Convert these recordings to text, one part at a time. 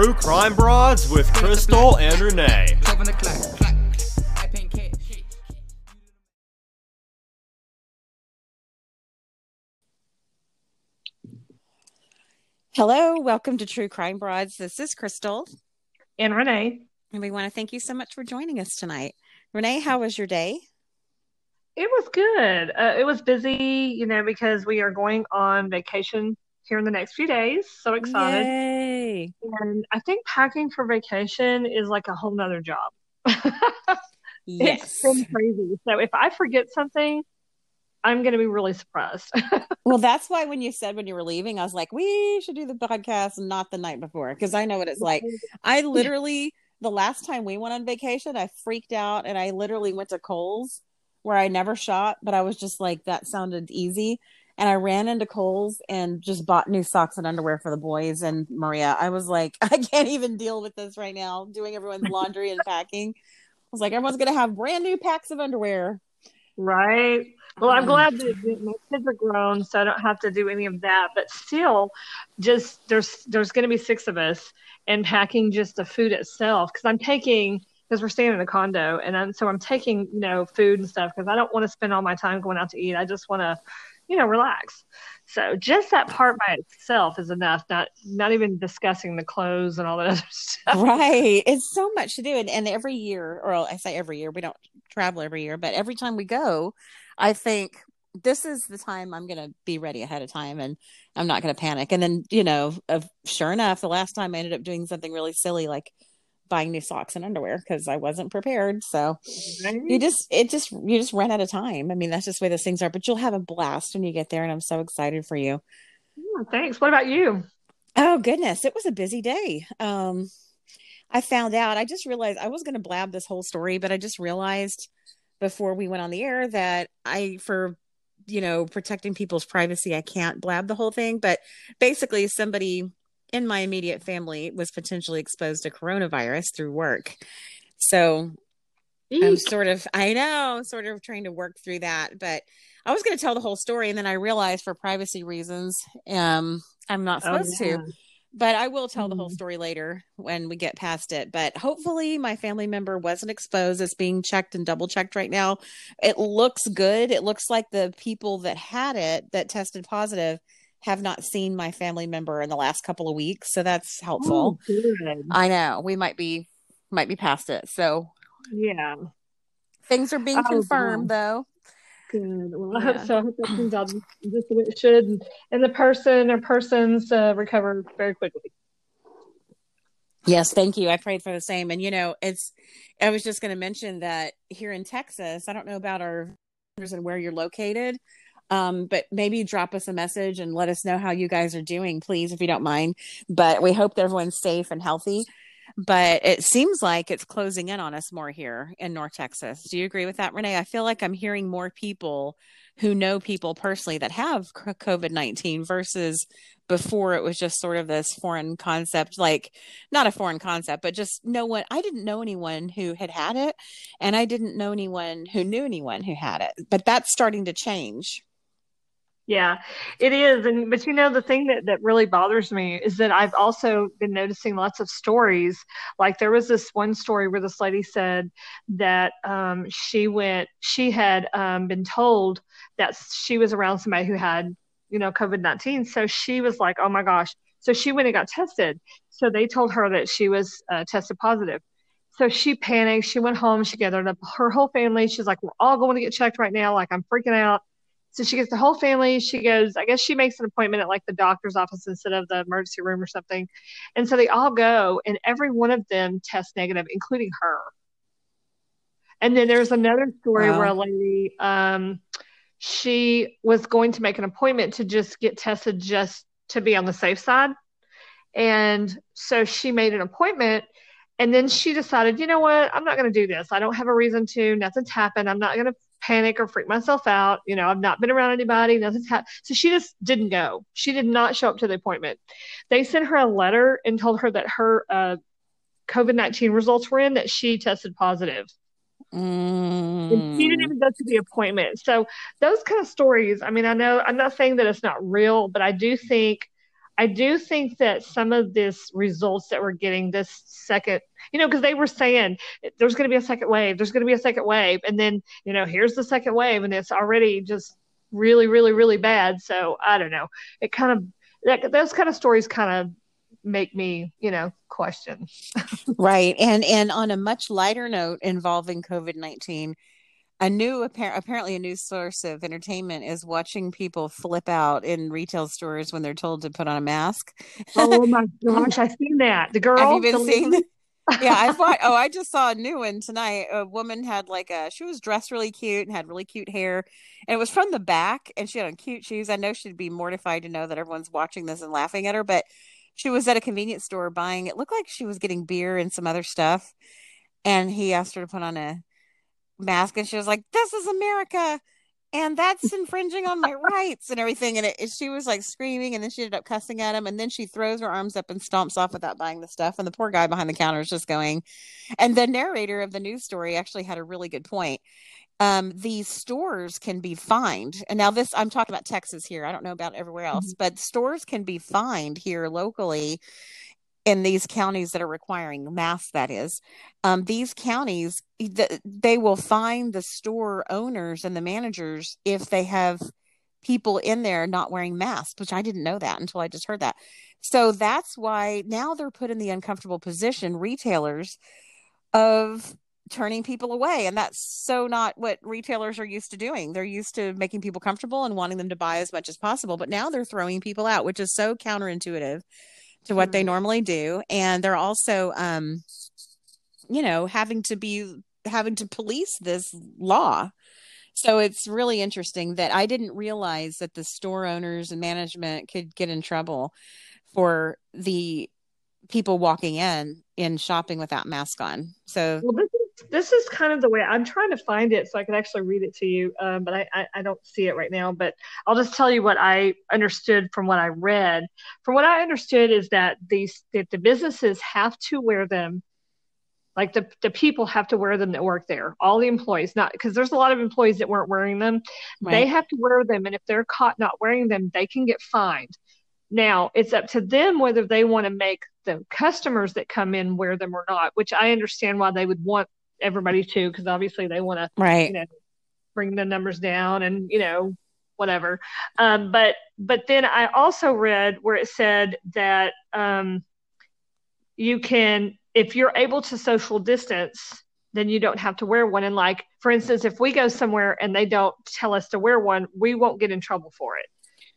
True Crime Broads with Crystal and Renee. Hello, welcome to True Crime Broads. This is Crystal. And Renee. And we want to thank you so much for joining us tonight. Renee, how was your day? It was good. Uh, it was busy, you know, because we are going on vacation here in the next few days. So excited. Yay. And I think packing for vacation is like a whole nother job. yes. It's been crazy. So if I forget something, I'm going to be really surprised. well, that's why when you said when you were leaving, I was like, we should do the podcast not the night before because I know what it's like. I literally, the last time we went on vacation, I freaked out and I literally went to Kohl's where I never shop, but I was just like, that sounded easy. And I ran into Kohl's and just bought new socks and underwear for the boys and Maria. I was like, I can't even deal with this right now, doing everyone's laundry and packing. I was like, everyone's going to have brand new packs of underwear. Right. Well, I'm glad that my kids are grown, so I don't have to do any of that. But still, just there's there's going to be six of us, and packing just the food itself because I'm taking because we're staying in a condo, and I'm, so I'm taking you know food and stuff because I don't want to spend all my time going out to eat. I just want to, you know, relax. So just that part by itself is enough. Not not even discussing the clothes and all that other stuff. Right. It's so much to do, and, and every year, or I say every year, we don't travel every year, but every time we go, I think this is the time I'm going to be ready ahead of time and I'm not going to panic. And then, you know, uh, sure enough, the last time I ended up doing something really silly like buying new socks and underwear because I wasn't prepared. So right. you just, it just, you just run out of time. I mean, that's just the way those things are, but you'll have a blast when you get there. And I'm so excited for you. Yeah, thanks. What about you? Oh, goodness. It was a busy day. Um, I found out, I just realized I was going to blab this whole story, but I just realized before we went on the air that I, for you know, protecting people's privacy, I can't blab the whole thing. But basically, somebody in my immediate family was potentially exposed to coronavirus through work. So Eek. I'm sort of, I know, sort of trying to work through that. But I was going to tell the whole story, and then I realized for privacy reasons, um, I'm not oh, supposed oh, yeah. to but I will tell the whole mm. story later when we get past it. But hopefully, my family member wasn't exposed. It's being checked and double checked right now. It looks good. It looks like the people that had it that tested positive have not seen my family member in the last couple of weeks, so that's helpful. Oh, I know we might be might be past it. So yeah, things are being oh, confirmed though. Good. Well, I hope so. I hope that turns out just the way it should, and, and the person or persons uh, recover very quickly. Yes, thank you. I prayed for the same. And you know, it's. I was just going to mention that here in Texas, I don't know about our and where you're located, um, but maybe drop us a message and let us know how you guys are doing, please, if you don't mind. But we hope that everyone's safe and healthy but it seems like it's closing in on us more here in North Texas. Do you agree with that, Renee? I feel like I'm hearing more people who know people personally that have COVID 19 versus before it was just sort of this foreign concept, like not a foreign concept, but just no one. I didn't know anyone who had had it, and I didn't know anyone who knew anyone who had it, but that's starting to change. Yeah, it is. And but you know the thing that that really bothers me is that I've also been noticing lots of stories. Like there was this one story where this lady said that um, she went, she had um, been told that she was around somebody who had, you know, COVID nineteen. So she was like, oh my gosh. So she went and got tested. So they told her that she was uh, tested positive. So she panicked. She went home. She gathered up her whole family. She's like, we're all going to get checked right now. Like I'm freaking out so she gets the whole family. She goes, I guess she makes an appointment at like the doctor's office instead of the emergency room or something. And so they all go, and every one of them tests negative, including her. And then there's another story wow. where a lady, um, she was going to make an appointment to just get tested just to be on the safe side. And so she made an appointment and then she decided, you know what? I'm not going to do this. I don't have a reason to. Nothing's happened. I'm not going to panic or freak myself out. You know, I've not been around anybody. Nothing's happened. So she just didn't go. She did not show up to the appointment. They sent her a letter and told her that her uh, COVID 19 results were in, that she tested positive. Mm. And she didn't even go to the appointment. So those kind of stories, I mean, I know I'm not saying that it's not real, but I do think I do think that some of this results that we're getting this second, you know, because they were saying there's going to be a second wave, there's going to be a second wave, and then you know here's the second wave, and it's already just really, really, really bad. So I don't know. It kind of that those kind of stories kind of make me, you know, question. right, and and on a much lighter note involving COVID nineteen a new apparently a new source of entertainment is watching people flip out in retail stores when they're told to put on a mask. oh my gosh, I've seen that. The girl. Have you been seeing? yeah, I thought. Oh, I just saw a new one tonight. A woman had like a. She was dressed really cute and had really cute hair, and it was from the back, and she had on cute shoes. I know she'd be mortified to know that everyone's watching this and laughing at her, but she was at a convenience store buying. It looked like she was getting beer and some other stuff, and he asked her to put on a mask and she was like this is america and that's infringing on my rights and everything and it, she was like screaming and then she ended up cussing at him and then she throws her arms up and stomps off without buying the stuff and the poor guy behind the counter is just going and the narrator of the news story actually had a really good point um, these stores can be fined and now this i'm talking about texas here i don't know about everywhere else mm-hmm. but stores can be fined here locally in these counties that are requiring masks that is um, these counties they will find the store owners and the managers if they have people in there not wearing masks which i didn't know that until i just heard that. So that's why now they're put in the uncomfortable position retailers of turning people away and that's so not what retailers are used to doing. They're used to making people comfortable and wanting them to buy as much as possible but now they're throwing people out which is so counterintuitive to what they mm-hmm. normally do and they're also um you know having to be having to police this law so it's really interesting that i didn't realize that the store owners and management could get in trouble for the people walking in in shopping without mask on so well, this this is kind of the way I'm trying to find it so I could actually read it to you, um, but I, I, I, don't see it right now. But I'll just tell you what I understood from what I read. From what I understood is that these that the businesses have to wear them, like the the people have to wear them that work there. All the employees, not because there's a lot of employees that weren't wearing them. Right. They have to wear them, and if they're caught not wearing them, they can get fined. Now it's up to them whether they want to make the customers that come in wear them or not, which I understand why they would want everybody too, because obviously they want to right. you know bring the numbers down and you know whatever. Um, but but then i also read where it said that um, you can if you're able to social distance then you don't have to wear one. And like for instance if we go somewhere and they don't tell us to wear one we won't get in trouble for it.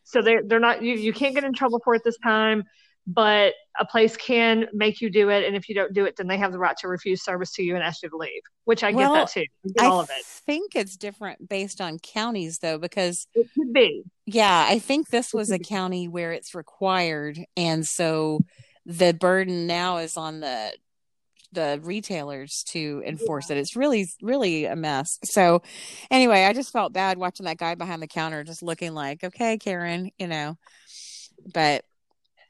So they're, they're not you, you can't get in trouble for it this time but a place can make you do it and if you don't do it then they have the right to refuse service to you and ask you to leave which i well, get that too I all of it think it's different based on counties though because it could be yeah i think this was a county where it's required and so the burden now is on the the retailers to enforce yeah. it. It's really, really a mess. So, anyway, I just felt bad watching that guy behind the counter just looking like, okay, Karen, you know, but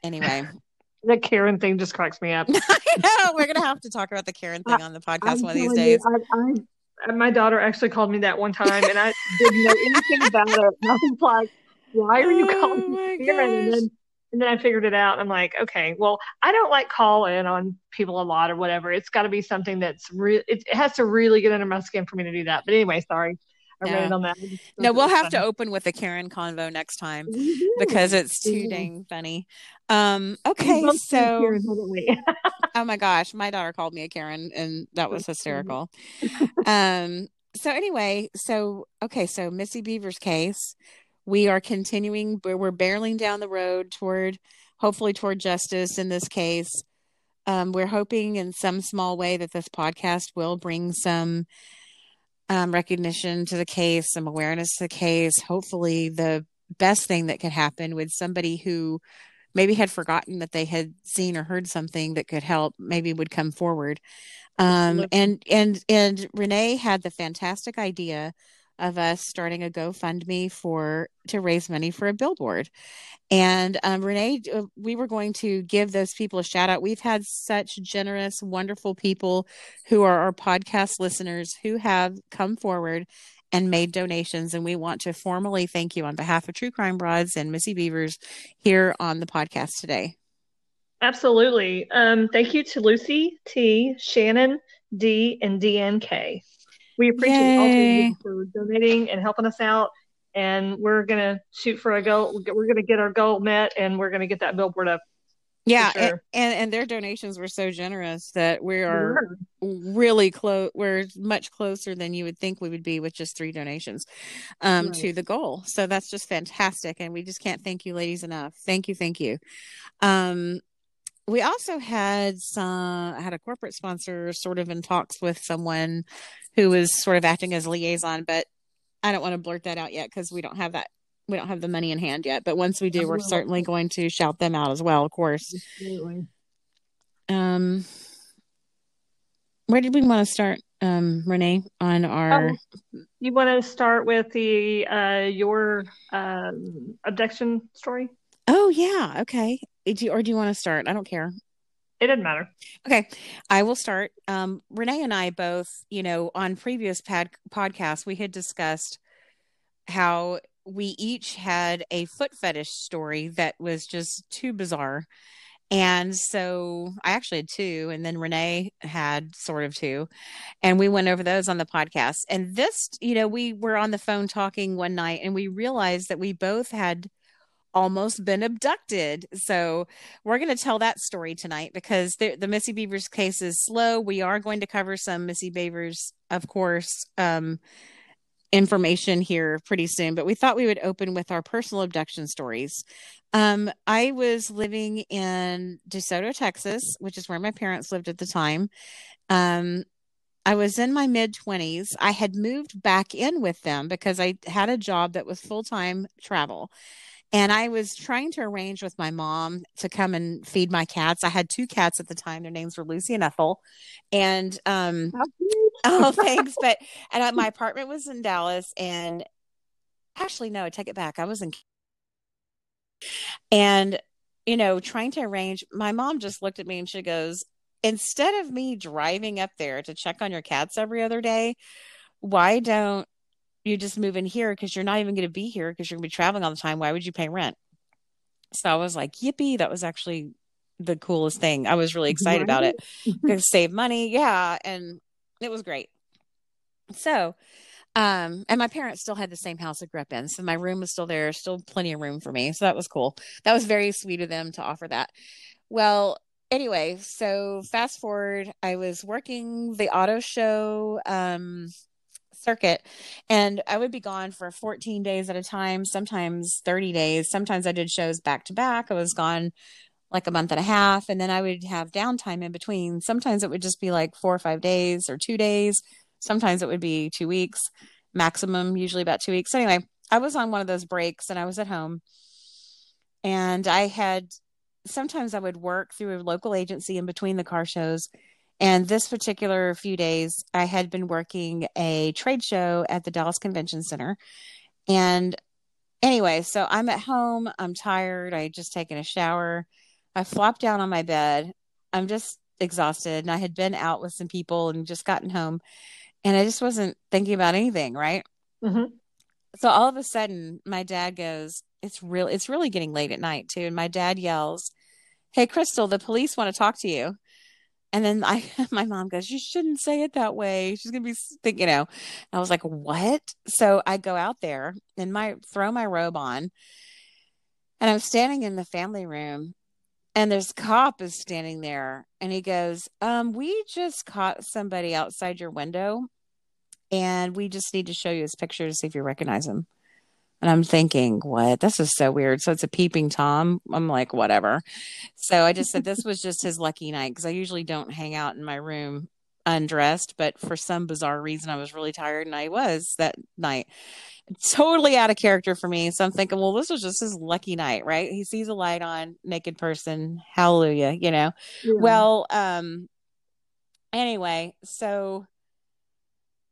anyway. the Karen thing just cracks me up. I know. We're gonna have to talk about the Karen thing on the podcast I'm one of these days. You, I, I, my daughter actually called me that one time, and I didn't know anything about it. And I was like, "Why are you oh calling me Karen?" And then, and then I figured it out. I'm like, "Okay, well, I don't like call in on people a lot or whatever. It's got to be something that's real. It, it has to really get under my skin for me to do that." But anyway, sorry. On that. No, we'll have to open with a Karen convo next time because it's too dang funny. Um, okay, so Karen, oh my gosh, my daughter called me a Karen, and that was hysterical. um, so anyway, so okay, so Missy Bevers' case, we are continuing. We're, we're barreling down the road toward, hopefully, toward justice in this case. Um, we're hoping in some small way that this podcast will bring some um, recognition to the case, some awareness to the case. Hopefully, the best thing that could happen with somebody who maybe had forgotten that they had seen or heard something that could help maybe would come forward um, and and and renee had the fantastic idea of us starting a GoFundMe for to raise money for a billboard. And um, Renee, uh, we were going to give those people a shout out. We've had such generous, wonderful people who are our podcast listeners who have come forward and made donations. And we want to formally thank you on behalf of True Crime Broads and Missy Bevers here on the podcast today. Absolutely. Um, thank you to Lucy T, Shannon D, and DNK. We appreciate Yay. all of you for donating and helping us out. And we're gonna shoot for a goal. We're gonna get our goal met, and we're gonna get that billboard up yeah sure. and, and, and their donations were so generous that we are really close we're much closer than you would think we would be with just three donations um right. to the goal so that's just fantastic and we just can't thank you ladies enough thank you thank you um we also had some had a corporate sponsor sort of in talks with someone who was sort of acting as liaison but i don't want to blurt that out yet because we don't have that we don't have the money in hand yet, but once we do, we're certainly going to shout them out as well, of course. Absolutely. Um, where did we want to start, um, Renee, on our? Um, you want to start with the uh, your um, abduction story? Oh yeah, okay. Do you, or do you want to start? I don't care. It doesn't matter. Okay, I will start. Um, Renee and I both, you know, on previous pad podcasts, we had discussed how we each had a foot fetish story that was just too bizarre. And so I actually had two, and then Renee had sort of two. And we went over those on the podcast. And this, you know, we were on the phone talking one night and we realized that we both had almost been abducted. So we're going to tell that story tonight because the, the Missy Bevers case is slow. We are going to cover some Missy Bevers, of course, um, information here pretty soon, but we thought we would open with our personal abduction stories. Um, I was living in DeSoto, Texas, which is where my parents lived at the time. Um, I was in my mid 20s. I had moved back in with them because I had a job that was full time travel. And I was trying to arrange with my mom to come and feed my cats. I had two cats at the time. Their names were Lucy and Ethel. And um oh thanks. But and my apartment was in Dallas and actually no, I take it back. I was in and you know, trying to arrange my mom just looked at me and she goes, Instead of me driving up there to check on your cats every other day, why don't you just move in here because you're not even going to be here because you're going to be traveling all the time. Why would you pay rent? So I was like, yippee, that was actually the coolest thing. I was really excited about it. Save money. Yeah. And it was great. So, um, and my parents still had the same house I grew up in. So my room was still there, still plenty of room for me. So that was cool. That was very sweet of them to offer that. Well, anyway, so fast forward, I was working the auto show um circuit and i would be gone for 14 days at a time sometimes 30 days. Sometimes i did shows back to back. I was gone like a month and a half and then i would have downtime in between. Sometimes it would just be like four or five days or two days. Sometimes it would be two weeks maximum usually about two weeks. So anyway i was on one of those breaks and i was at home and i had sometimes i would work through a local agency in between the car shows and this particular few days, I had been working a trade show at the Dallas Convention Center. And anyway, so I'm at home. I'm tired. I had just taken a shower. I flopped down on my bed. I'm just exhausted. And I had been out with some people and just gotten home. And I just wasn't thinking about anything, right? Mm-hmm. So all of a sudden, my dad goes, It's real it's really getting late at night too. And my dad yells, Hey Crystal, the police want to talk to you. And then I, my mom goes, you shouldn't say it that way. She's to be, think, you know, I was like, what? So I go out there and my, throw my robe on and I'm standing in the family room and this cop is standing there and he goes, um, we just caught somebody outside your window and we just need to show you his picture to see if you recognize him. And I'm thinking, what? This is so weird. So it's a peeping Tom. I'm like, whatever. So I just said this was just his lucky night because I usually don't hang out in my room undressed, but for some bizarre reason, I was really tired and I was that night. Totally out of character for me. So I'm thinking, well, this was just his lucky night, right? He sees a light on, naked person. Hallelujah, you know? Yeah. Well, um, anyway, so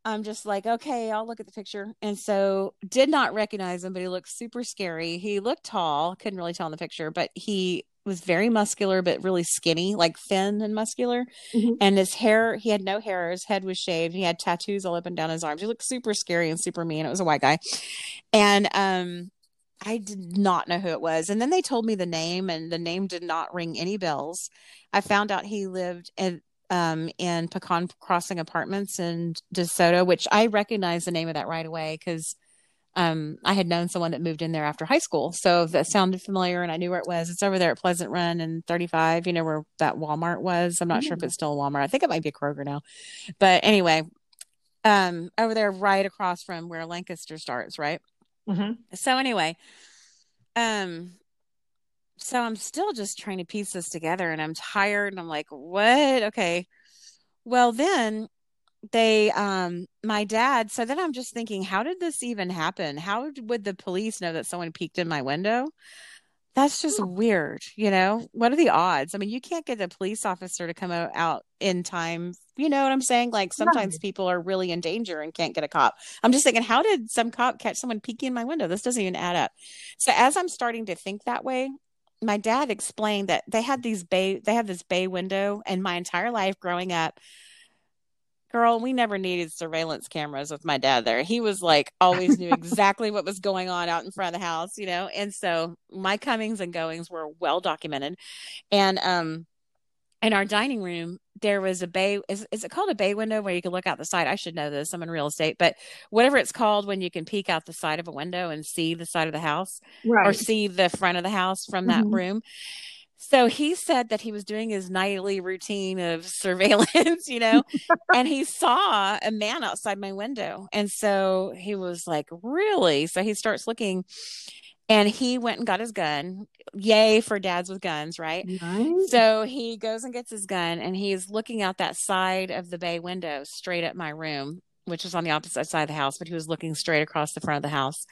I'm just like, okay, I'll look at the picture. And so did not recognize him, but he looked super scary. He looked tall, couldn't really tell in the picture, but he was very muscular but really skinny, like thin and muscular. Mhm. And his hair, he had no hair. His head was shaved. He had tattoos all up and down his arms. He looked super scary and super mean. It was a white guy. And um I did not know who it was. And then they told me the name and the name did not ring any bells. I found out he lived in um in Pecan Crossing Apartments in DeSoto, which I recognized the name of that right away because um, I had known someone that moved in there after high school. So that sounded familiar and I knew where it was. It's over there at Pleasant Run and 35, you know, where that Walmart was. I'm not sure if it's still a Walmart. I think it might be a Kroger now. But anyway, um, over there right across from where Lancaster starts, right? Mhm. So anyway, um, so I'm still just trying to piece this together and I'm tired and I'm like, what? Okay. Well, then they um my dad so then i'm just thinking how did this even happen? How would the police know that someone peeked in my window? That's just weird you know? What are the odds? I mean you can't get a police officer to come out in time you know what i'm saying? Like sometimes Right. people are really in danger and can't get a cop. I'm just thinking how did some cop catch someone peeking in my window? This doesn't even add up. So as i'm starting to think that way my dad explained that they had these bay they had this bay window and my entire life growing up Girl, we never needed surveillance cameras with my dad there. He was like always knew exactly what was going on out in front of the house, you know. And so my comings and goings were well documented. And um in our dining room there was a bay is, is it called a bay window where you can look out the side? I should know this. I'm in real estate, but whatever it's called when you can peek out the side of a window and see the side of the house or see the front of the house from that Mhm. room. So he said that he was doing his nightly routine of surveillance, you know, and he saw a man outside my window. And so he was like, Really? So he starts looking and he went and got his gun. Yay for dads with guns, right? Nice. So he goes and gets his gun and he's looking out that side of the bay window straight at my room, which is on the opposite side of the house, but he was looking straight across the front of the house,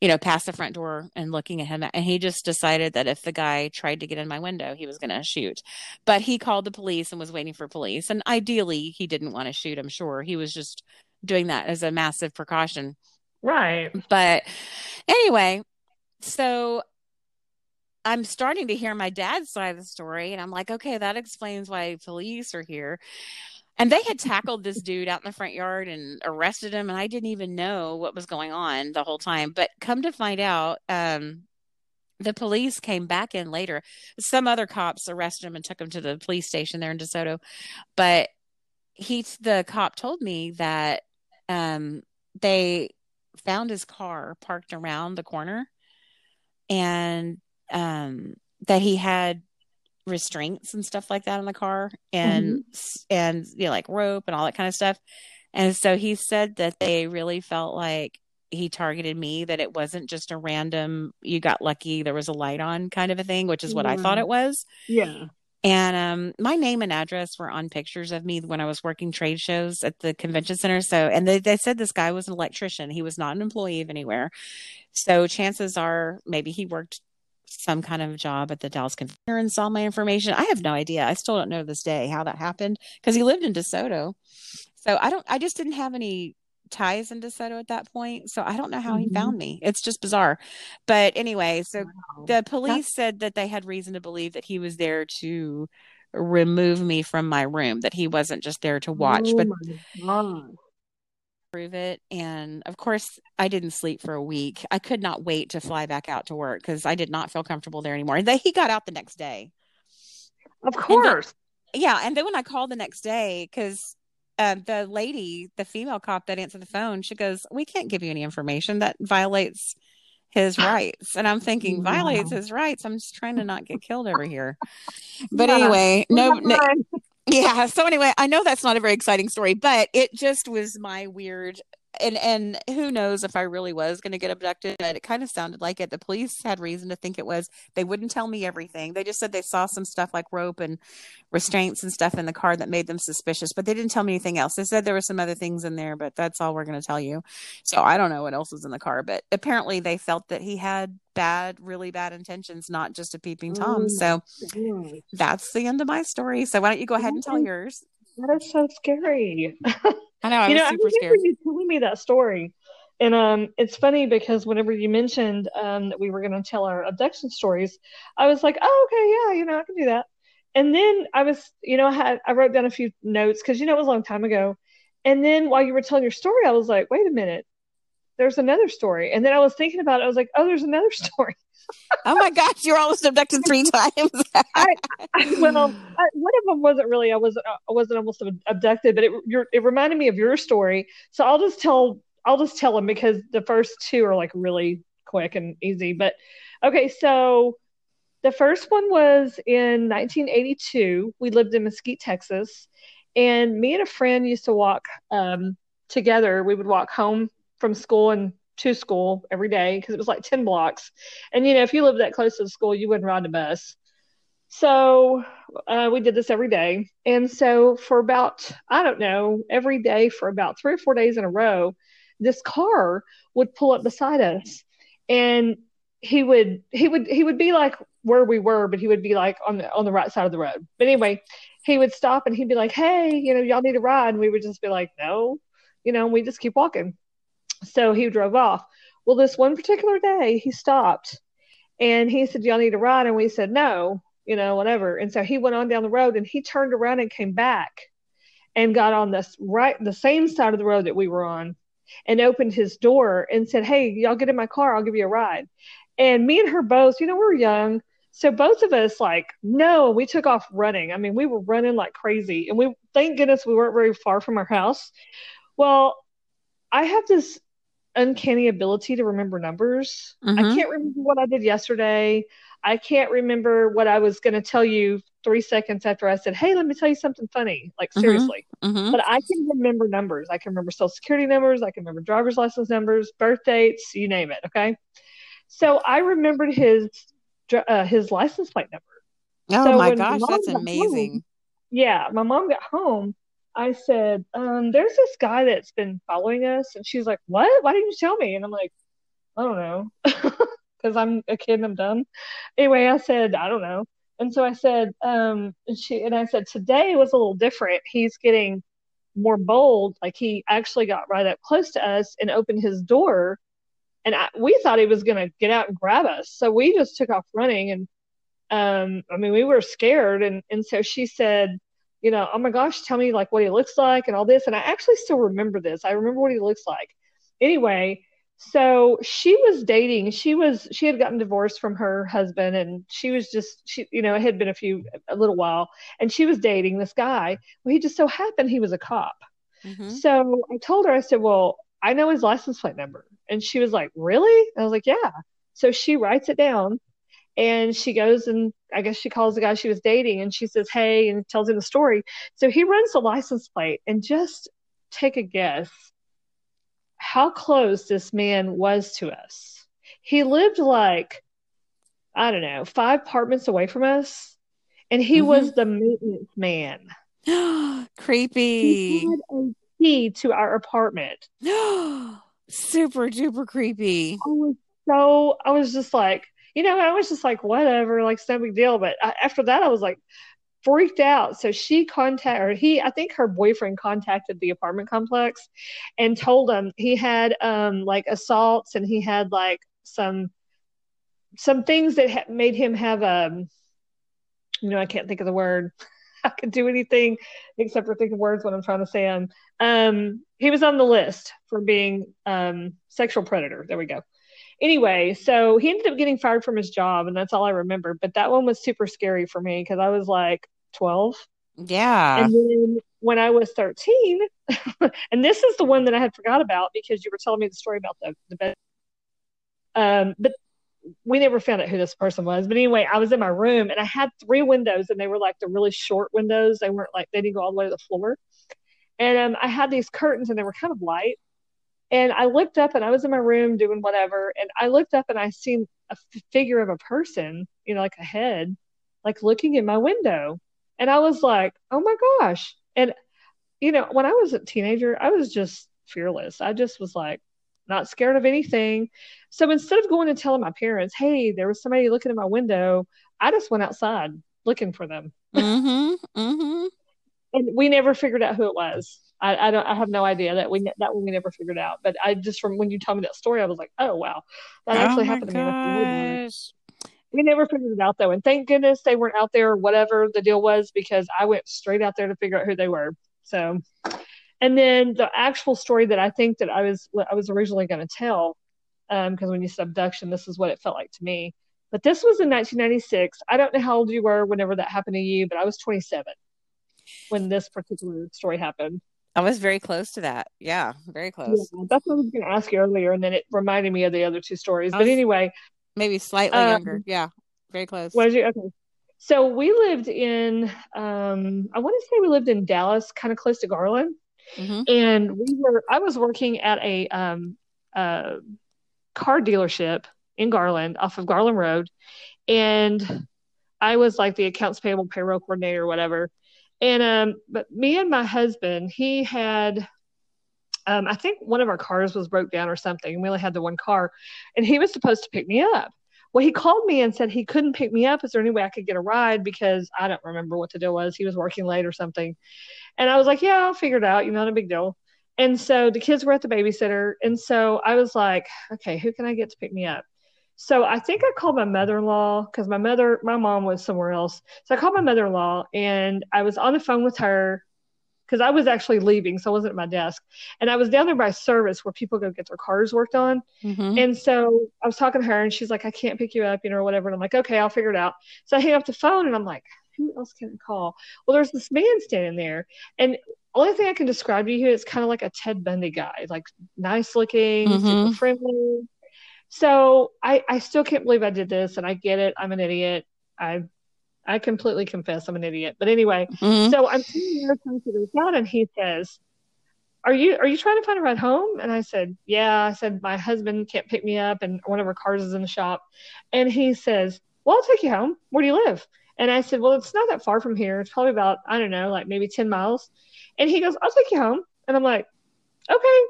you know, past the front door and looking at him. And he just decided that if the guy tried to get in my window, he was going to shoot. But he called the police and was waiting for police. And ideally, he didn't want to shoot, I'm sure. He was just doing that as a massive precaution. Right. But anyway, so I'm starting to hear my dad's side of the story, and I'm like, okay, that explains why police are here. And they had tackled this dude out in the front yard and arrested him, and I didn't even know what was going on the whole time. But come to find out, um, the police came back in later. Some other cops arrested him and took him to the police station there in DeSoto. But he, the cop, told me that um, they found his car parked around the corner and um that he had restraints and stuff like that in the car and and you know like rope and all that kind of stuff. And so he said that they really felt like he targeted me that it wasn't just a random you got lucky there was a light on kind of a thing which is what i thought it was. Yeah. And um, my name and address were on pictures of me when I was working trade shows at the convention center. So, and they, they said this guy was an electrician. He was not an employee of anywhere. So, chances are maybe he worked some kind of job at the Dallas Convention and saw my information. I have no idea. I still don't know this day how that happened because he lived in DeSoto. So, I don't, I just didn't have any ties in DeSoto at that point. So, I don't know how he Mhm. found me. It's just bizarre. But anyway, so Wow. the police said that they had reason to believe that he was there to remove me from my room, that he wasn't just there to watch, oh but prove it. And of course, I didn't sleep for a week. I could not wait to fly back out to work because I did not feel comfortable there anymore. And they, he got out the next day. Of course. Yeah. And then when I called the next day, because uh, the lady, the female cop that answered the phone, she goes, We can't give you any information that violates his rights. And I'm thinking, Wow. violates his rights. I'm just trying to not get killed over here. But Yeah. anyway, no, no, yeah. So anyway, I know that's not a very exciting story, but it just was my weird and and who knows if I really was going to get abducted, but it kind of sounded like it. The police had reason to think it was. They wouldn't tell me everything. They just said they saw some stuff like rope and restraints and stuff in the car that made them suspicious, but they didn't tell me anything else. They said there were some other things in there, but that's all we're going to tell you. So I don't know what else was in the car, but apparently they felt that he had bad, really bad intentions, not just a peeping tom. Oh, So Gosh. that's the end of my story. So why don't you go ahead and tell yours? That is so scary. I know I you was know, I super remember scared. you telling me that story, And um, it's funny because whenever you mentioned um, that we were going to tell our abduction stories, I was like, oh, okay, yeah, you know, I can do that. And then I was, you know, I had I wrote down a few notes because you know it was a long time ago. And then while you were telling your story, I was like, wait a minute, there's another story. And then I was thinking about it. I was like, oh, there's another story. oh my gosh, you're almost abducted three times. I, I, well, I, one of them wasn't really. I wasn't. I wasn't almost abducted, but it it reminded me of your story. So I'll just tell. I'll just tell them because the first two are like really quick and easy. But okay, so the first one was in 1982. We lived in Mesquite, Texas, and me and a friend used to walk um, together. We would walk home from school and to school every day because it was like 10 blocks. And, you know, if you live that close to the school, you wouldn't ride the bus. So uh, we did this every day. And so for about, I don't know, every day for about three or four days in a row, this car would pull up beside us and he would he would he would be like where we were but he would be like on the on the right side of the road but anyway he would stop and he'd be like hey you know y'all need a ride and we would just be like no you know we just keep walking so he drove off. Well, this one particular day, he stopped and he said, Y'all need a ride? And we said, No, you know, whatever. And so he went on down the road and he turned around and came back and got on this right, the same side of the road that we were on and opened his door and said, Hey, y'all get in my car. I'll give you a ride. And me and her both, you know, we're young. So both of us, like, no, we took off running. I mean, we were running like crazy. And we, thank goodness we weren't very far from our house. Well, I have this uncanny ability to remember numbers. Mm-hmm. I can't remember what I did yesterday. I can't remember what I was going to tell you three seconds after I said, Hey, let me tell you something funny. Like, mm-hmm. seriously. Mm-hmm. But I can remember numbers. I can remember social security numbers. I can remember driver's license numbers, birth dates, you name it. Okay. So I remembered his, uh, his license plate number. Oh so my gosh, that's amazing. Home, yeah. My mom got home I said, um, there's this guy that's been following us. And she's like, what? Why didn't you tell me? And I'm like, I don't know. Because I'm a kid and I'm dumb. Anyway, I said, I don't know. And so I said, um, and she, and I said, today was a little different. He's getting more bold. Like he actually got right up close to us and opened his door. And I, we thought he was going to get out and grab us. So we just took off running. And, um, I mean, we were scared. And, and so she said, you know, oh my gosh, tell me like what he looks like and all this. And I actually still remember this. I remember what he looks like. Anyway, so she was dating. She was she had gotten divorced from her husband, and she was just she you know it had been a few a little while, and she was dating this guy. Well, he just so happened he was a cop. Mm-hmm. So I told her, I said, well, I know his license plate number, and she was like, really? I was like, yeah. So she writes it down and she goes and I guess she calls the guy she was dating and she says, Hey, and tells him the story. So he runs the license plate and just take a guess how close this man was to us. He lived like, I don't know, five apartments away from us. And he mm-hmm. was the maintenance man. Creepy. He had a key to our apartment. Super duper creepy. I was so, I was just like, you know, I was just like, whatever, like it's no big deal. But I, after that, I was like freaked out. So she contacted, or he, I think her boyfriend contacted the apartment complex and told him he had um like assaults and he had like some some things that ha- made him have um you know I can't think of the word I could do anything except for think of words when I'm trying to say them. Um, he was on the list for being um, sexual predator. There we go anyway, so he ended up getting fired from his job, and that's all I remember. But that one was super scary for me because I was like 12. Yeah. And then when I was 13, and this is the one that I had forgot about because you were telling me the story about the, the bed. Um, but we never found out who this person was. But anyway, I was in my room and I had three windows and they were like the really short windows. They weren't like, they didn't go all the way to the floor. And um, I had these curtains and they were kind of light. And I looked up and I was in my room doing whatever. And I looked up and I seen a f- figure of a person, you know, like a head, like looking in my window. And I was like, oh my gosh. And, you know, when I was a teenager, I was just fearless. I just was like, not scared of anything. So instead of going and telling my parents, hey, there was somebody looking in my window, I just went outside looking for them. Mm-hmm, mm-hmm. and we never figured out who it was. I, I don't I have no idea that we that one we never figured out. But I just from when you told me that story, I was like, oh wow, that actually oh happened to me. We never figured it out though, and thank goodness they weren't out there, whatever the deal was, because I went straight out there to figure out who they were. So, and then the actual story that I think that I was I was originally going to tell, because um, when you said abduction, this is what it felt like to me. But this was in 1996. I don't know how old you were whenever that happened to you, but I was 27 when this particular story happened. I was very close to that. Yeah, very close. Yeah, that's what I was going to ask you earlier, and then it reminded me of the other two stories. But anyway, maybe slightly um, younger. Yeah, very close. Was you okay? So we lived in, um, I want to say we lived in Dallas, kind of close to Garland, mm-hmm. and we were. I was working at a um, uh, car dealership in Garland, off of Garland Road, and I was like the accounts payable payroll coordinator or whatever. And um, but me and my husband, he had um, I think one of our cars was broke down or something, and we only had the one car, and he was supposed to pick me up. Well, he called me and said he couldn't pick me up. Is there any way I could get a ride? Because I don't remember what the deal was. He was working late or something. And I was like, yeah, I'll figure it out. You know, not a big deal. And so the kids were at the babysitter. And so I was like, okay, who can I get to pick me up? So I think I called my mother-in-law because my mother, my mom was somewhere else. So I called my mother-in-law and I was on the phone with her because I was actually leaving, so I wasn't at my desk. And I was down there by service where people go get their cars worked on. Mm-hmm. And so I was talking to her and she's like, I can't pick you up, you know, or whatever. And I'm like, okay, I'll figure it out. So I hang up the phone and I'm like, who else can I call? Well, there's this man standing there. And only thing I can describe to you is kind of like a Ted Bundy guy, like nice looking, mm-hmm. super friendly, so I, I still can't believe I did this, and I get it. I'm an idiot. I I completely confess I'm an idiot. But anyway, mm-hmm. so I'm sitting there talking to this guy, and he says, "Are you are you trying to find a ride home?" And I said, "Yeah." I said, "My husband can't pick me up, and one of our cars is in the shop." And he says, "Well, I'll take you home. Where do you live?" And I said, "Well, it's not that far from here. It's probably about I don't know, like maybe ten miles." And he goes, "I'll take you home." And I'm like, "Okay."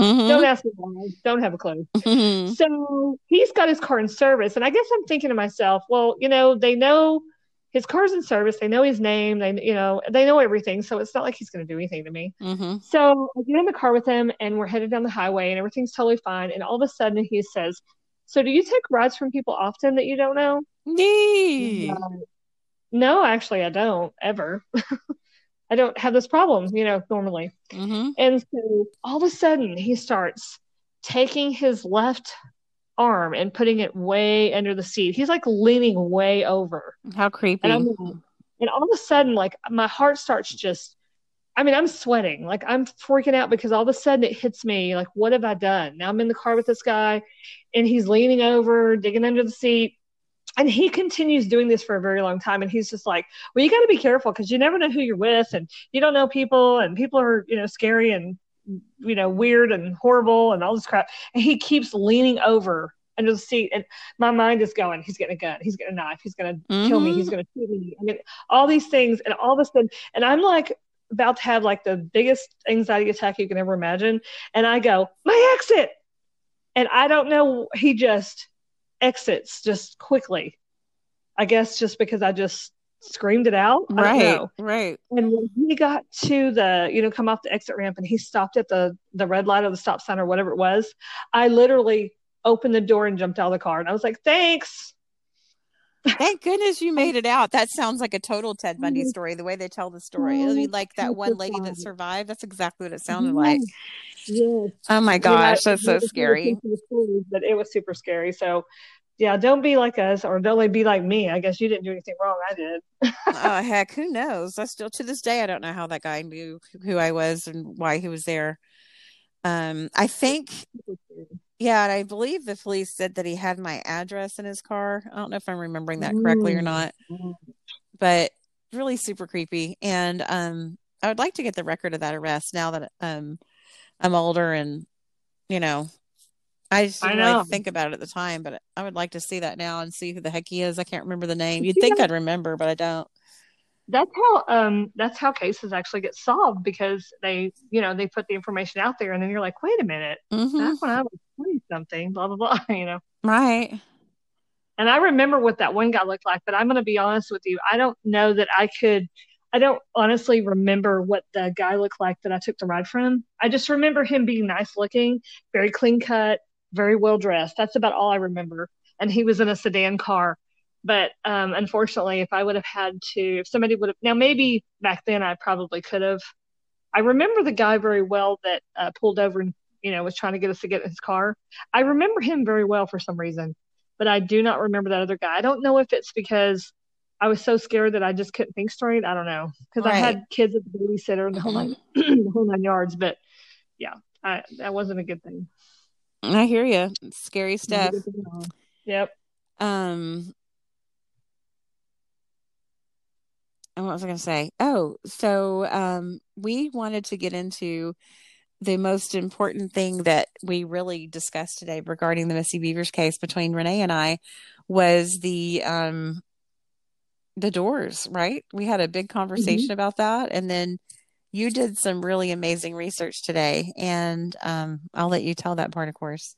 Mm-hmm. Don't ask me why. Don't have a clue. Mm-hmm. So he's got his car in service. And I guess I'm thinking to myself, well, you know, they know his car's in service. They know his name. They, you know, they know everything. So it's not like he's going to do anything to me. Mm-hmm. So I get in the car with him and we're headed down the highway and everything's totally fine. And all of a sudden he says, so do you take rides from people often that you don't know? Nee. no, actually, I don't ever. I don't have this problem, you know, normally. Mm-hmm. And so all of a sudden he starts taking his left arm and putting it way under the seat. He's like leaning way over. How creepy. And, and all of a sudden, like my heart starts just, I mean, I'm sweating. Like I'm freaking out because all of a sudden it hits me like, what have I done? Now I'm in the car with this guy and he's leaning over, digging under the seat and he continues doing this for a very long time and he's just like well you got to be careful because you never know who you're with and you don't know people and people are you know scary and you know weird and horrible and all this crap and he keeps leaning over under the seat and my mind is going he's getting a gun he's getting a knife he's going to mm-hmm. kill me he's mm-hmm. going to shoot me I mean, all these things and all of a sudden and i'm like about to have like the biggest anxiety attack you can ever imagine and i go my exit and i don't know he just exits just quickly. I guess just because I just screamed it out. Right. Right. And when he got to the, you know, come off the exit ramp and he stopped at the the red light or the stop sign or whatever it was, I literally opened the door and jumped out of the car and I was like, Thanks. Thank goodness you made it out. That sounds like a total Ted Bundy mm-hmm. story, the way they tell the story. It'll be like that one lady that survived. That's exactly what it sounded like. Yes. Oh my gosh, that's so scary. But it was super scary. So yeah, don't be like us or don't be like me. I guess you didn't do anything wrong. I did. oh heck, who knows? I still to this day I don't know how that guy knew who I was and why he was there. Um, I think yeah, and I believe the police said that he had my address in his car. I don't know if I'm remembering that correctly or not. But really super creepy. And um I would like to get the record of that arrest now that um I'm older and you know I just didn't really think about it at the time, but I would like to see that now and see who the heck he is. I can't remember the name. You'd think I'd remember, but I don't. That's how um that's how cases actually get solved because they you know they put the information out there and then you're like wait a minute mm-hmm. back when I was twenty something blah blah blah you know right and I remember what that one guy looked like but I'm going to be honest with you I don't know that I could I don't honestly remember what the guy looked like that I took the ride from. I just remember him being nice looking, very clean cut, very well dressed. That's about all I remember. And he was in a sedan car. But um, unfortunately, if I would have had to, if somebody would have, now maybe back then I probably could have. I remember the guy very well that uh, pulled over and, you know, was trying to get us to get in his car. I remember him very well for some reason, but I do not remember that other guy. I don't know if it's because I was so scared that I just couldn't think straight. I don't know because right. I had kids at the babysitter and the whole nine, the whole nine yards. But yeah, I, that wasn't a good thing. I hear you. Scary stuff. Yep. Um. And what was I going to say? Oh, so um, we wanted to get into the most important thing that we really discussed today regarding the Missy Bevers case between Renee and I was the um the doors, right? We had a big conversation mm-hmm. about that. And then you did some really amazing research today. And um, I'll let you tell that part, of course.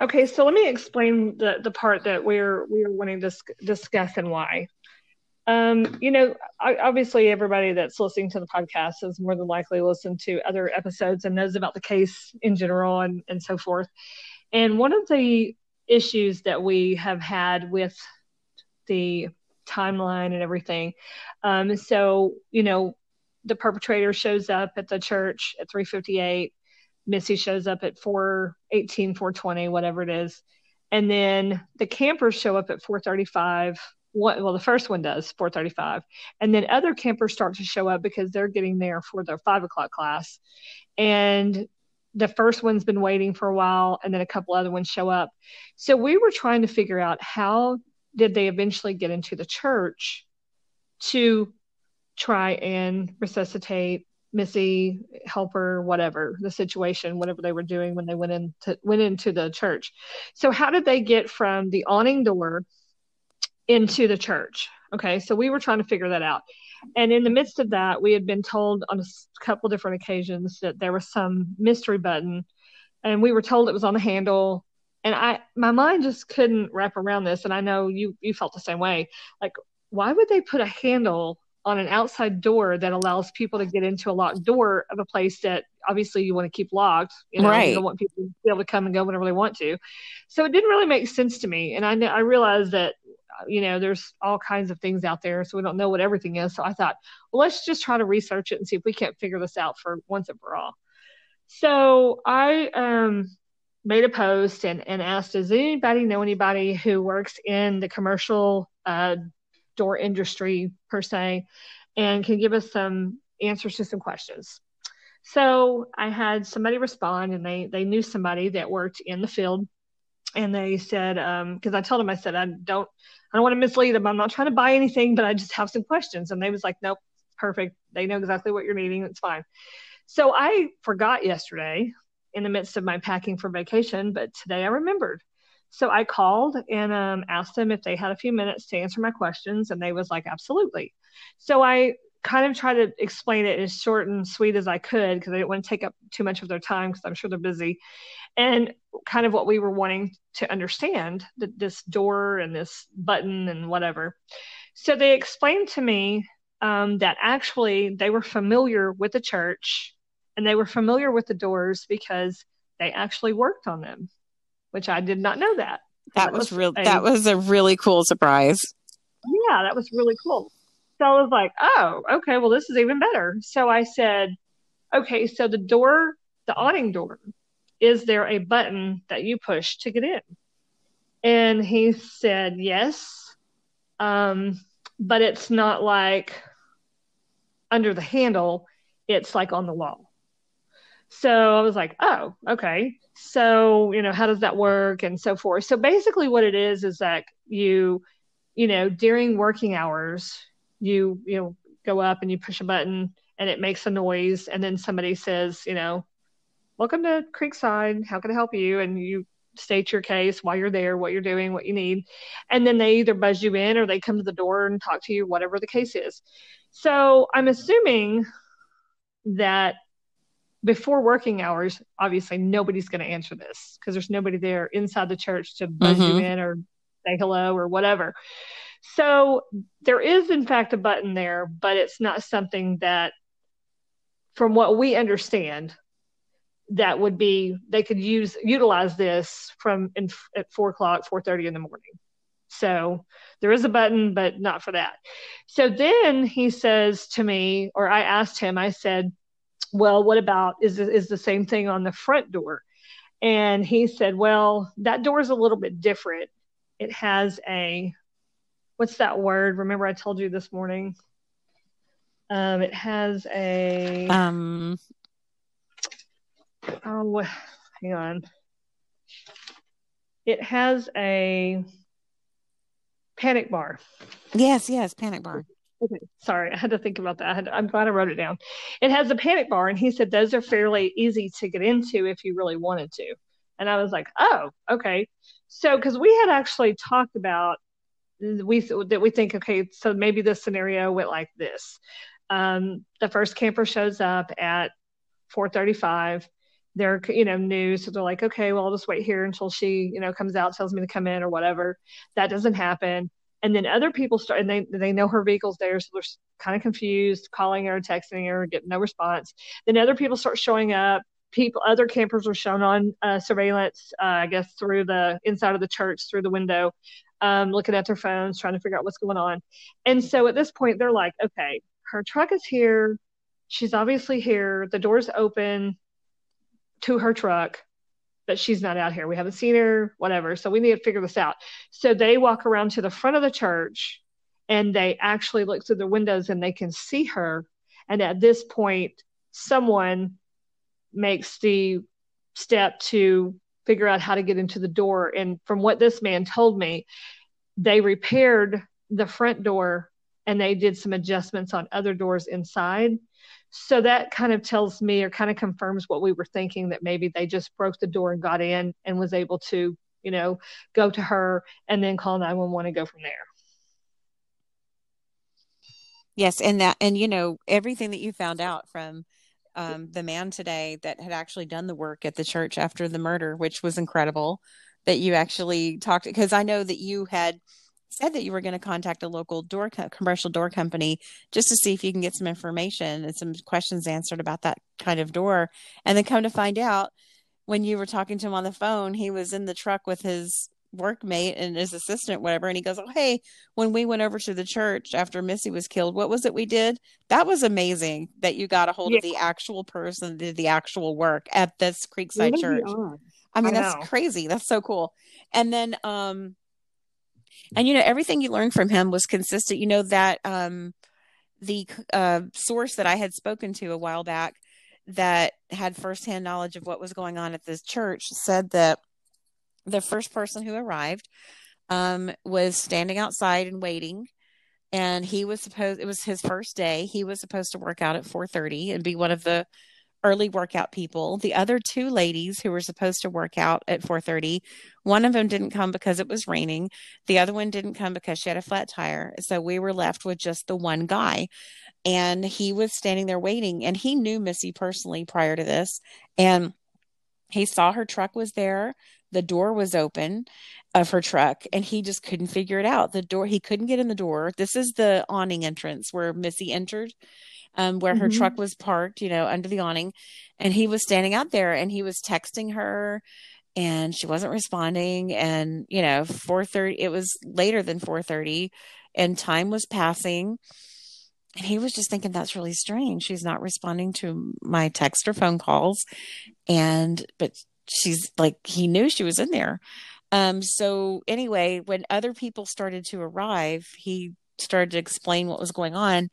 Okay, so let me explain the, the part that we're we're wanting to discuss and why. Um, you know, obviously, everybody that's listening to the podcast is more than likely listened to other episodes and knows about the case in general and, and so forth. And one of the issues that we have had with the timeline and everything. Um, so, you know, the perpetrator shows up at the church at 358. Missy shows up at 418, 420, whatever it is. And then the campers show up at 435. What, well, the first one does 435. And then other campers start to show up because they're getting there for their five o'clock class. And the first one's been waiting for a while and then a couple other ones show up. So we were trying to figure out how did they eventually get into the church to try and resuscitate Missy, help her, whatever the situation, whatever they were doing when they went into went into the church. So how did they get from the awning door into the church? Okay, so we were trying to figure that out. And in the midst of that, we had been told on a couple different occasions that there was some mystery button, and we were told it was on the handle and I my mind just couldn't wrap around this and I know you you felt the same way. Like why would they put a handle on an outside door that allows people to get into a locked door of a place that obviously you want to keep locked you know right. you don't want people to be able to come and go whenever they want to. So it didn't really make sense to me and I I realized that you know there's all kinds of things out there so we don't know what everything is. So I thought well let's just try to research it and see if we can't figure this out for once and for all. So I um made a post and, and asked, does anybody know anybody who works in the commercial uh, door industry per se and can give us some answers to some questions? So I had somebody respond and they, they knew somebody that worked in the field and they said, because um, I told them, I said, I don't, I don't want to mislead them. I'm not trying to buy anything, but I just have some questions. And they was like, nope, perfect. They know exactly what you're needing. It's fine. So I forgot yesterday in the midst of my packing for vacation, but today I remembered. So I called and um, asked them if they had a few minutes to answer my questions, and they was like, absolutely. So I kind of tried to explain it as short and sweet as I could because I didn't want to take up too much of their time because I'm sure they're busy. And kind of what we were wanting to understand that this door and this button and whatever. So they explained to me um, that actually they were familiar with the church and they were familiar with the doors because they actually worked on them, which I did not know that. That, that was, was real. That was a really cool surprise. Yeah, that was really cool. So I was like, oh, okay, well, this is even better. So I said, okay, so the door, the awning door, is there a button that you push to get in? And he said, yes. Um, but it's not like under the handle, it's like on the wall. So I was like, oh, okay. So, you know, how does that work and so forth. So basically what it is is that you, you know, during working hours, you, you know, go up and you push a button and it makes a noise and then somebody says, you know, welcome to Creekside. How can I help you? And you state your case why you're there, what you're doing, what you need. And then they either buzz you in or they come to the door and talk to you, whatever the case is. So I'm assuming that before working hours, obviously nobody's going to answer this because there's nobody there inside the church to buzz mm-hmm. you in or say hello or whatever. So there is, in fact, a button there, but it's not something that, from what we understand, that would be they could use utilize this from in, at four o'clock, four thirty in the morning. So there is a button, but not for that. So then he says to me, or I asked him, I said, "Well, what about is is the same thing on the front door?" And he said, "Well, that door is a little bit different. It has a what's that word? Remember I told you this morning? Um, it has a um oh hang on. It has a panic bar. Yes, yes, panic bar. Okay, sorry, I had to think about that. I I'm glad I wrote it down. It has a panic bar, and he said those are fairly easy to get into if you really wanted to. And I was like, oh, okay. So, because we had actually talked about we that we think okay so maybe this scenario went like this um, the first camper shows up at 435 they're you know new so they're like okay well i'll just wait here until she you know comes out tells me to come in or whatever that doesn't happen and then other people start and they they know her vehicle's there so they're kind of confused calling her texting her getting no response then other people start showing up people other campers are shown on uh, surveillance uh, i guess through the inside of the church through the window um, looking at their phones, trying to figure out what's going on. And so at this point, they're like, okay, her truck is here. She's obviously here. The door's open to her truck, but she's not out here. We haven't seen her, whatever. So we need to figure this out. So they walk around to the front of the church and they actually look through the windows and they can see her. And at this point, someone makes the step to figure out how to get into the door. And from what this man told me, they repaired the front door and they did some adjustments on other doors inside. So that kind of tells me or kind of confirms what we were thinking that maybe they just broke the door and got in and was able to, you know, go to her and then call 911 and go from there. Yes, and that and you know everything that you found out from um, the man today that had actually done the work at the church after the murder, which was incredible that you actually talked because I know that you had said that you were going to contact a local door co- commercial door company just to see if you can get some information and some questions answered about that kind of door and then come to find out when you were talking to him on the phone he was in the truck with his workmate and his assistant, whatever. And he goes, Oh, hey, when we went over to the church after Missy was killed, what was it we did? That was amazing that you got a hold yeah. of the actual person did the actual work at this Creekside Church. I mean, I that's crazy. That's so cool. And then, um, and you know, everything you learned from him was consistent. You know, that, um, the uh, source that I had spoken to a while back that had firsthand knowledge of what was going on at this church said that the first person who arrived um, was standing outside and waiting and he was supposed it was his first day he was supposed to work out at 4.30 and be one of the early workout people. The other two ladies who were supposed to work out at 4.30 one of them didn't come because it was raining. The other one didn't come because she had a flat tire. So we were left with just the one guy. And he was standing there waiting and he knew missy personally prior to this. And he saw her truck was there. The door was open of her truck and he just couldn't figure it out. The door, he couldn't get in the door. This is the awning entrance where Missy entered, um, where mm-hmm. her truck was parked, you know, under the awning. And he was standing out there and he was texting her and she wasn't responding. And, you know, 4.30, it was later than 4.30 and time was passing. And he was just thinking that's really strange. She's not responding to my text or phone calls. And, but she's like he knew she was in there um so anyway when other people started to arrive he started to explain what was going on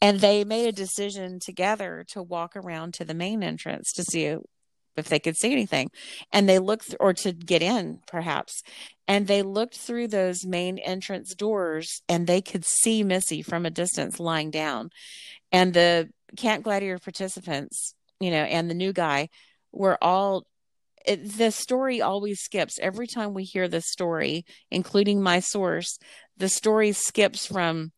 and they made a decision together to walk around to the main entrance to see if they could see anything. And they looked th- or to get in perhaps and they looked through those main entrance doors and they could see missy from a distance lying down. And the camp gladiator participants you know and the new guy were all it, the story always skips. Every time we hear this story including my source the story skips from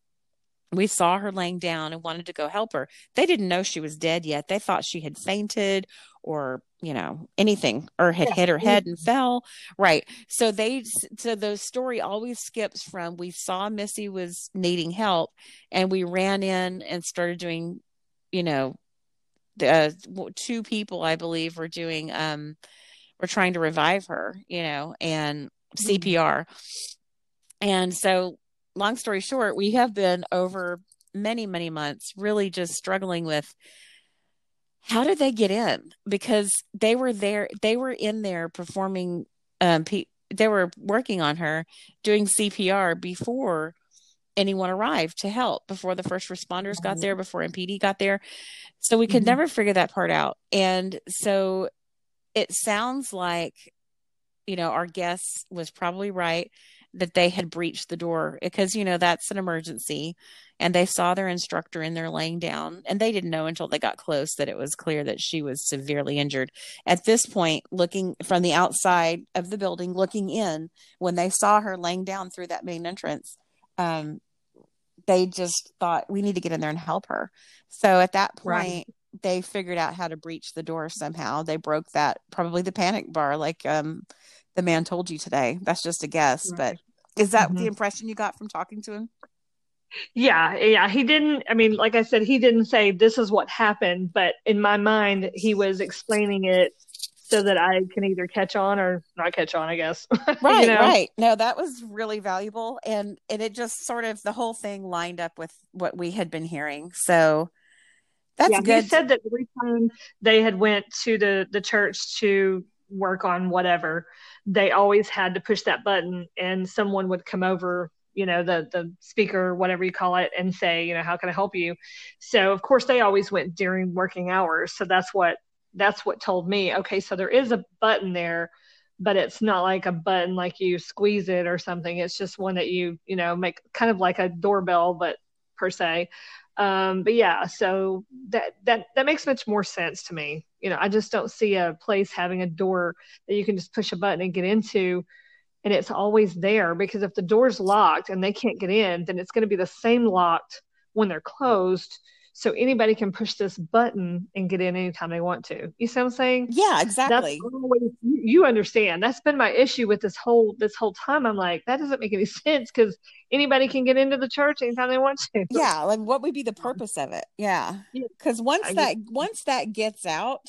we saw her laying down and wanted to go help her. They didn't know she was dead yet. They thought she had fainted or you know anything or had Yeah. hit her head and fell. Right. So they so the story always skips from we saw missy was needing help and we ran in and started doing you know the uh, two people i believe were doing um were trying to revive her you know and Mhm. cpr and so long story short we have been over many many months really just struggling with how did they get in? Because they were there they were in there performing um pe- they were working on her doing cpr before anyone arrived to help before the first responders got there before mpd got there. So we could Mhm. never figure that part out. And so it sounds like you know our guest was probably right that they had breached the door because you know that's an emergency and they saw their instructor in there laying down and they didn't know until they got close that it was clear that she was severely injured at this point looking from the outside of the building looking in when they saw her laying down through that main entrance um, they just thought we need to get in there and help her so at that point Right. They figured out how to breach the door somehow they broke that probably the panic bar like um, the man told you today that's just a guess Right. but is that Mhm. the impression you got from talking to him Yeah, yeah, he didn't. I mean, like I said, he didn't say this is what happened, but in my mind, he was explaining it so that I can either catch on or not catch on, I guess. right you know? right no that was really valuable and and it just sort of the whole thing lined up with what we had been hearing so that's yeah, good he said that every time they had went to the the church to work on whatever, they always had to push that button, and someone would come over, you know, the the speaker, whatever you call it, and say, you know, how can I help you? So of course they always went during working hours. So that's what that's what told me. Okay, so there is a button there. But it's not like a button like you squeeze it or something. It's just one that you, you know, make kind of like a doorbell, but per se um but yeah so that that that makes much more sense to me. You know i just don't see a place having a door that you can just push a button and get into and it's always there because if the door's locked and they can't get in then it's going to be the same locked when they're closed so anybody can push this button and get in anytime they want to. You see what i'm saying? Yeah exactly. always, you understand. That's been my issue with this whole this whole time. I'm like that doesn't make any sense because anybody can get into the church anytime they want to. Yeah like what would be the purpose of it? Yeah. Because once that once that gets out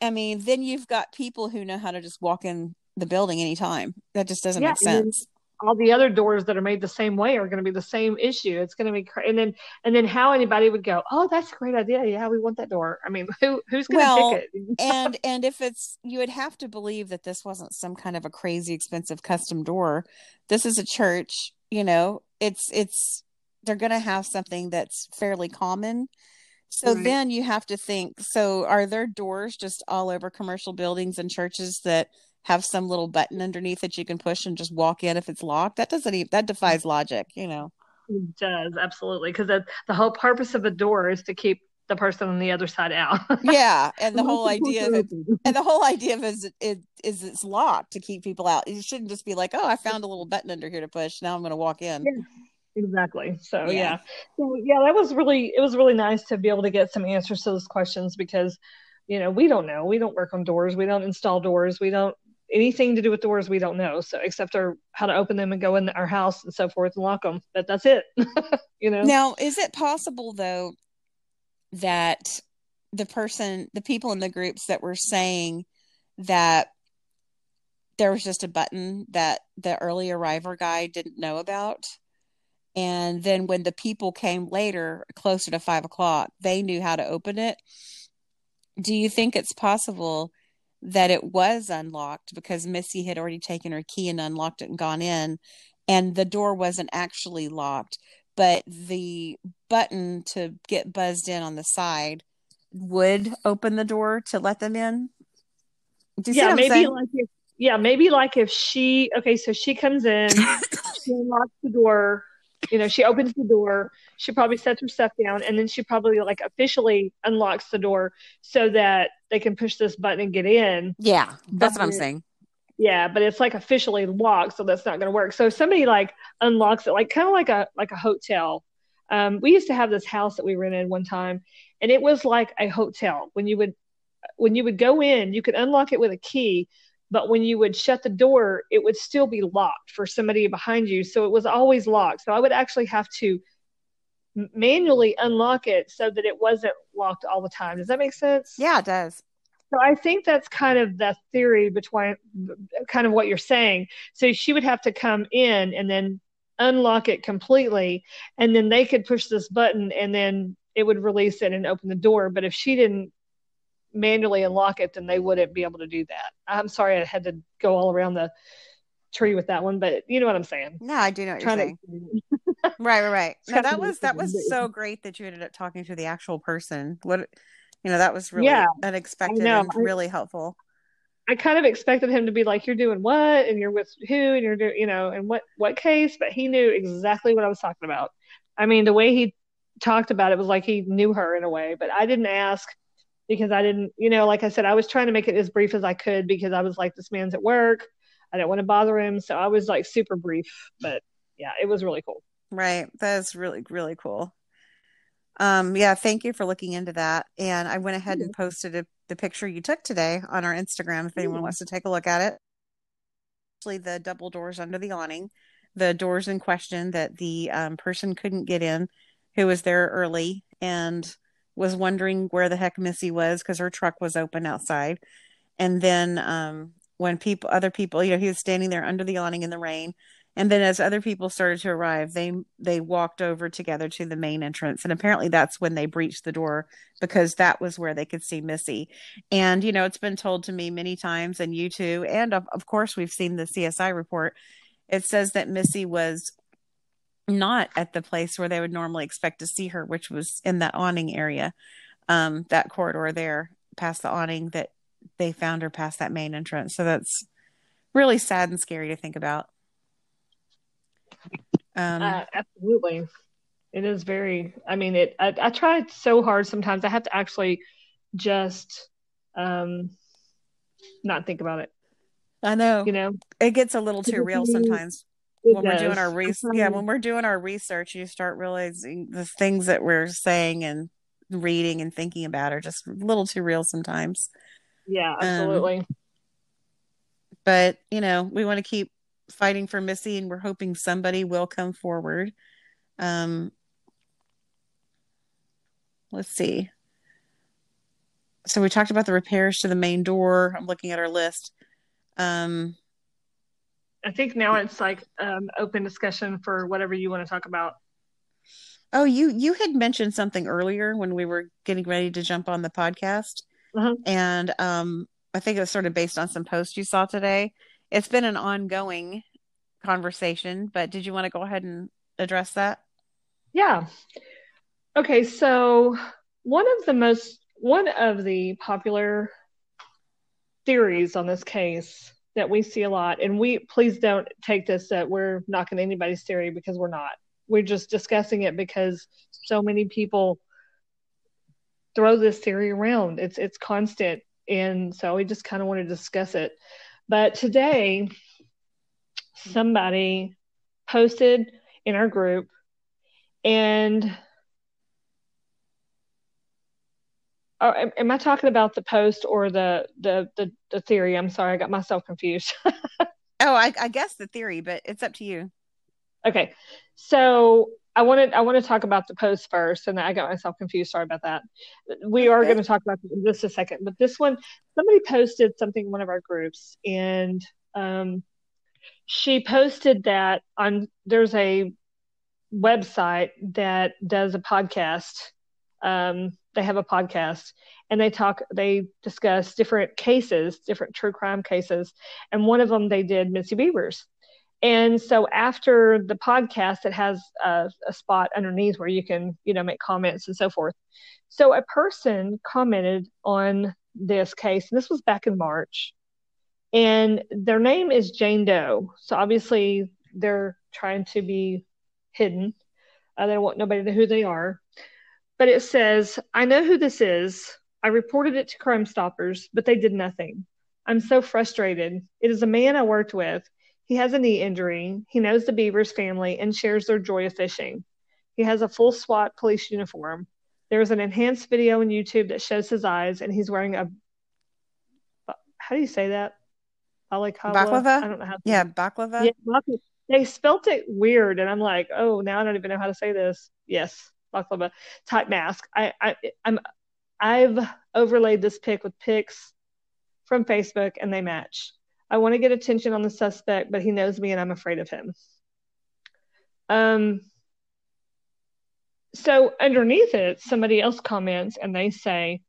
i mean then you've got people who know how to just walk in the building anytime. That just doesn't Yeah, make sense all the other doors that are made the same way are going to be the same issue. It's going to be, cra- and then and then how anybody would go, oh, that's a great idea. Yeah, we want that door. I mean, who who's going to Well, pick it? and and if it's you would have to believe that this wasn't some kind of a crazy expensive custom door this is a church you know it's it's they're going to have something that's fairly common so Right. then you have to think so are there doors just all over commercial buildings and churches that have some little button underneath that you can push and just walk in if it's locked that doesn't even that defies logic you know It does absolutely because the the whole purpose of a door is to keep the person on the other side out. yeah and the whole idea of it and the whole idea of it is it is it's locked to keep people out. You shouldn't just be like, oh, I found a little button under here to push. Now I'm going to walk in. Yeah. Exactly. So Yeah. yeah. So yeah, that was really it was really nice to be able to get some answers to those questions because you know, we don't know. We don't work on doors. We don't install doors. We don't anything to do with doors we don't know. So except our how to open them and go in our house and so forth and lock them. But that's it. you know. Now, is it possible though that the person, the people in the groups that were saying that there was just a button that the early arriver guy didn't know about? And then when the people came later, closer to five o'clock, they knew how to open it. Do you think it's possible that it was unlocked because Missy had already taken her key and unlocked it and gone in, and the door wasn't actually locked, but the button to get buzzed in on the side would open the door to let them in? Do you see yeah, what maybe saying? like if yeah, maybe like if she okay, so she comes in, she unlocks the door, you know, she opens the door, she probably sets her stuff down, and then she probably like officially unlocks the door so that they can push this button and get in. yeah, that's what I'm But- saying. Yeah, but it's like officially locked, so that's not going to work. So if somebody like unlocks it, like kind of like a like a hotel. Um, we used to have this house that we rented one time, and it was like a hotel. When you would when you would go in, you could unlock it with a key, but when you would shut the door, it would still be locked for somebody behind you. So it was always locked. So I would actually have to manually unlock it so that it wasn't locked all the time. Does that make sense? Yeah, it does. So I think that's kind of the theory between kind of what you're saying. So she would have to come in and then unlock it completely, and then they could push this button and then it would release it and open the door. But if she didn't manually unlock it, then they wouldn't be able to do that. I'm sorry I had to go all around the tree with that one, but you know what I'm saying. No, I do know what you're saying. right, right, right. No, that was that was so great that you ended up talking to the actual person. What you know, that was really yeah, unexpected and really helpful. I kind of expected him to be like, "You're doing what?" and "You're with who?" and "You're doing, you know," and what what case? But he knew exactly what I was talking about. I mean, the way he talked about it was like he knew her in a way. But I didn't ask because I didn't, you know, like I said, I was trying to make it as brief as I could because I was like, "This man's at work. I don't want to bother him," so I was like super brief. But yeah, it was really cool. Right, that's really really cool. Um, yeah, thank you for looking into that. And I went ahead and posted a, the picture you took today on our Instagram if anyone wants to take a look at it. Actually, the double doors under the awning, the doors in question that the um, person couldn't get in, who was there early and was wondering where the heck Missy was because her truck was open outside. And then um, when people, other people, you know, he was standing there under the awning in the rain. And then as other people started to arrive they they walked over together to the main entrance. And apparently that's when they breached the door because that was where they could see missy. And you know it's been told to me many times and you too. And of, of course we've seen the csi report. It says that missy was not at the place where they would normally expect to see her which was in that awning area um, that corridor there past the awning that they found her past that main entrance so that's really sad and scary to think about um, uh, absolutely. It is very, I mean, it, I, I try so hard sometimes. I have to actually just, um, not think about it. I know. You know, it gets a little too real sometimes it when does. we're doing our research. Yeah, when we're doing our research, you start realizing the things that we're saying and reading and thinking about are just a little too real sometimes. Yeah, absolutely. Um, but you know, we want to keep fighting for Missy, and we're hoping somebody will come forward. Um, let's see. So we talked about the repairs to the main door. I'm looking at our list. Um, I think now it's like um, open discussion for whatever you want to talk about. Oh, you you had mentioned something earlier when we were getting ready to jump on the podcast, uh-huh. and um, I think it was sort of based on some posts you saw today it's been an ongoing conversation, but did you want to go ahead and address that? Yeah. Okay, so one of the most one of the popular theories on this case that we see a lot, and we please don't take this that we're knocking anybody's theory because we're not. We're just discussing it because so many people throw this theory around. It's it's constant, and so we just kind of want to discuss it. But today, somebody posted in our group and oh, am I talking about the post or the, the the the theory? I'm sorry, I got myself confused. oh, I, I guess the theory, but it's up to you. Okay, so I wanted I want to talk about the post first, and I got myself confused. Sorry about that. We are going to talk about this in just a second, but this one, somebody posted something in one of our groups, and um, she posted that on there's a website that does a podcast. Um, they have a podcast, and they talk they discuss different cases, different true crime cases, and one of them they did Missy Bevers and so after the podcast, it has a, a, spot underneath where you can, you know, make comments and so forth. So a person commented on this case, and this was back in March, and their name is Jane Doe. So obviously they're trying to be hidden. Uh, they don't want nobody to know who they are. But it says, I know who this is. I reported it to Crime Stoppers, but they did nothing. I'm so frustrated. It is a man I worked with he has a knee injury. He knows the Bevers family and shares their joy of fishing. He has a full SWAT police uniform. There is an enhanced video on YouTube that shows his eyes, and he's wearing a how do you say that? Baklava. Baklava. I don't know how. yeah, baklava. Yeah, baklava. They spelt it weird, and I'm like, oh, now I don't even know how to say this. Yes, baklava type mask. I, I, I'm, I've overlaid this pic with pics from Facebook, and they match. I want to get attention on the suspect, but he knows me, and I'm afraid of him. Um. So underneath it, somebody else comments, and they say,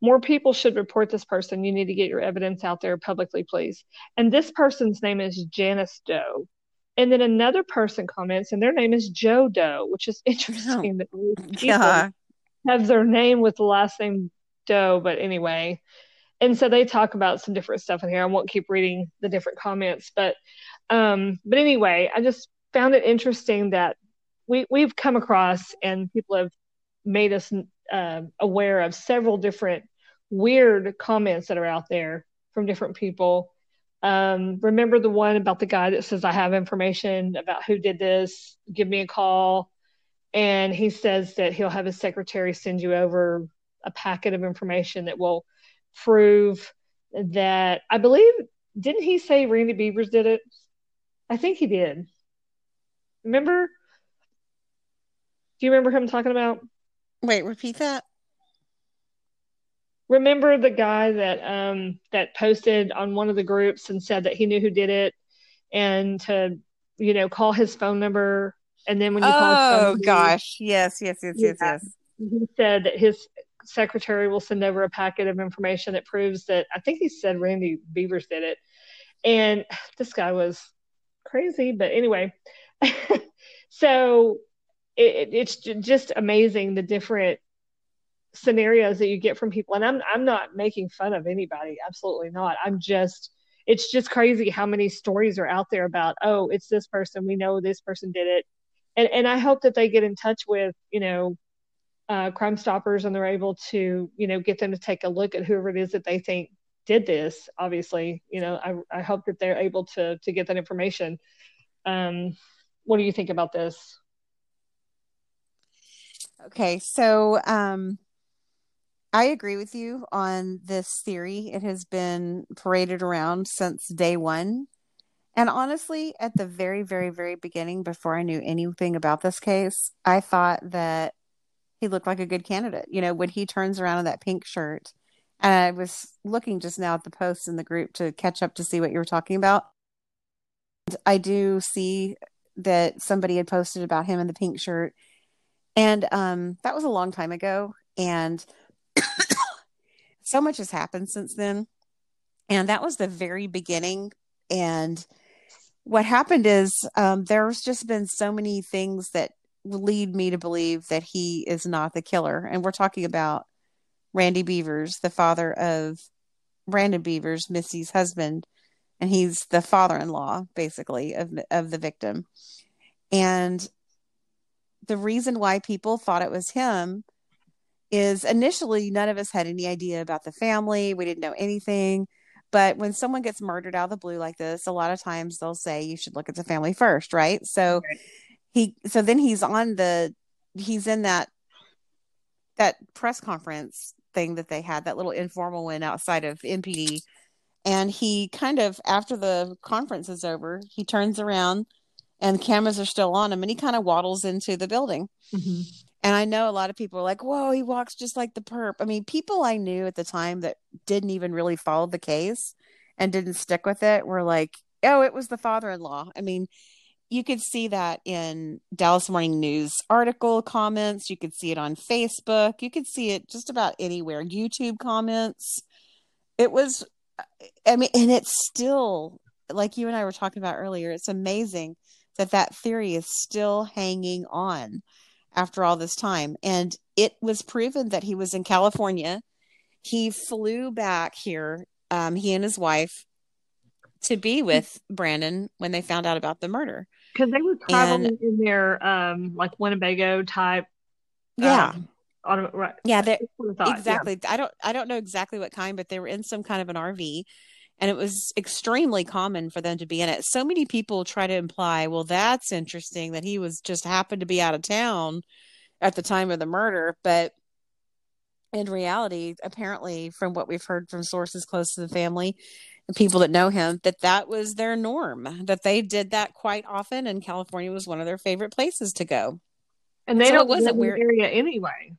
more people should report this person. You need to get your evidence out there publicly, please. And this person's name is Janice Doe. And then another person comments, and their name is Joe Doe, which is interesting that yeah. have their name with the last name Doe. But anyway, and so they talk about some different stuff in here. I won't keep reading the different comments, but um, but anyway, I just found it interesting that we we've come across and people have made us uh, aware of several different weird comments that are out there from different people. Um, remember the one about the guy that says, I have information about who did this, give me a call. And he says that he'll have his secretary send you over a packet of information that will prove that I believe, didn't he say Randy Bevers did it? I think he did. Remember? Do you remember him talking about? Wait, repeat that remember the guy that um that posted on one of the groups and said that he knew who did it and to you know call his phone number. And then when you oh, call oh gosh. Yes yes yes yes yes. he said that his secretary will send over a packet of information that proves that i think he said randy bevers did it. And this guy was crazy but anyway. So it, it's just amazing the different scenarios that you get from people and I'm I'm not making fun of anybody absolutely not. I'm just it's just crazy how many stories are out there about oh it's this person we know this person did it. And and I hope that they get in touch with you know uh, crime stoppers and they're able to you know get them to take a look at whoever it is that they think did this obviously. You know I, I hope that they're able to to get that information. Um what do you think about this? Okay so um I agree with you on this theory. It has been paraded around since day one. And honestly, at the very, very, very beginning, before I knew anything about this case, I thought that he looked like a good candidate. You know, when he turns around in that pink shirt, and I was looking just now at the posts in the group to catch up to see what you were talking about. And I do see that somebody had posted about him in the pink shirt. And um, that was a long time ago. And so much has happened since then. And that was the very beginning. And what happened is um, there's just been so many things that lead me to believe that he is not the killer. And we're talking about Randy Bevers, the father of Brandon Bevers, Missy's husband, and he's the father-in-law, basically, of of the victim. And the reason why people thought it was him is initially none of us had any idea about the family. We didn't know anything. But when someone gets murdered out of the blue like this, a lot of times they'll say you should look at the family first, right? So right. he so then he's on the he's in that that press conference thing that they had, that little informal one outside of MPD. And he kind of after the conference is over, he turns around and cameras are still on him and he kind of waddles into the building. Mm-hmm. And I know a lot of people are like, whoa, he walks just like the perp. I mean, people I knew at the time that didn't even really follow the case and didn't stick with it were like, oh, it was the father in law. I mean, you could see that in Dallas Morning News article comments. You could see it on Facebook. You could see it just about anywhere. YouTube comments. It was, I mean, and it's still, like you and I were talking about earlier, it's amazing that that theory is still hanging on after all this time. And it was proven that he was in California. He flew back here, um, he and his wife, to be with Brandon when they found out about the murder. Because they were traveling and, in their um, like Winnebago type. Yeah. Um, right. Yeah, exactly. Yeah. I don't I don't know exactly what kind, but they were in some kind of an RV and it was extremely common for them to be in it. So many people try to imply, well, that's interesting that he was just happened to be out of town at the time of the murder, but in reality, apparently, from what we've heard from sources close to the family, and people that know him, that that was their norm. That they did that quite often, and California was one of their favorite places to go. And they So don't wasn't live in the weird. area anyway.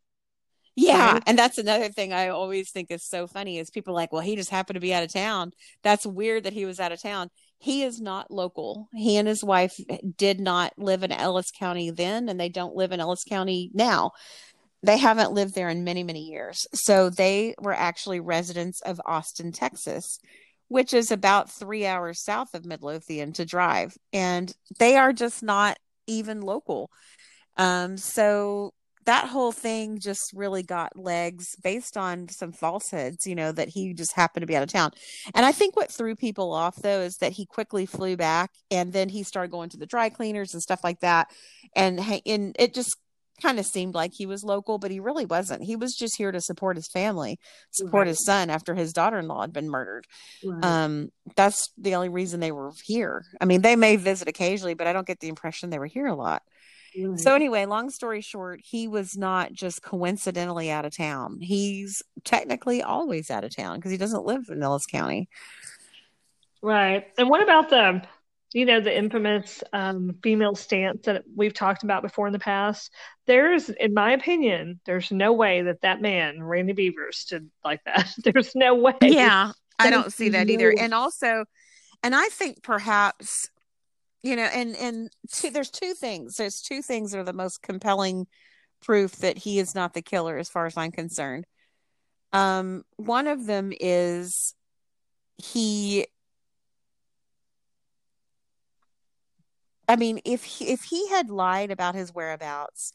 Yeah, Right. and that's another thing I always think is so funny is people are like, well, he just happened to be out of town. That's weird that he was out of town. He is not local. He and his wife did not live in Ellis County then, and they don't live in Ellis County now. They haven't lived there in many, many years. So they were actually residents of Austin, Texas, which is about three hours south of Midlothian to drive. And they are just not even local. Um, so that whole thing just really got legs based on some falsehoods, you know, that he just happened to be out of town. And I think what threw people off though is that he quickly flew back and then he started going to the dry cleaners and stuff like that. And and it just kind of seemed like he was local, but he really wasn't. He was just here to support his family, support Right. his son after his daughter-in-law had been murdered. Right. Um, that's the only reason they were here. I mean, they may visit occasionally, but I don't get the impression they were here a lot. Right. So anyway, long story short, he was not just coincidentally out of town. He's technically always out of town because he doesn't live in Ellis County. Right. And what about the, you know, the infamous um, female stance that we've talked about before in the past? There's, in my opinion, there's no way that that man, Randy Bevers, stood like that. There's no way. Yeah, I don't see that either. And also, and I think perhaps, you know, and and two, there's two things. There's two things that are the most compelling proof that he is not the killer, as far as I'm concerned. Um, one of them is he. I mean, if he, if he had lied about his whereabouts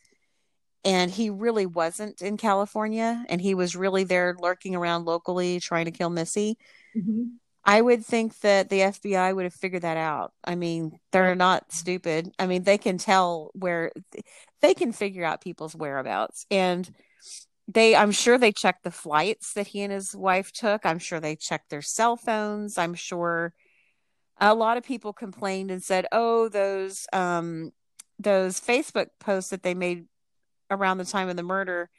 and he really wasn't in California and he was really there lurking around locally trying to kill Missy, Mhm. I would think that the FBI would have figured that out. I mean, they're not stupid. I mean, they can tell where they can figure out people's whereabouts. And they, I'm sure they checked the flights that he and his wife took. I'm sure they checked their cell phones. I'm sure a lot of people complained and said, "Oh, those um those Facebook posts that they made around the time of the murder,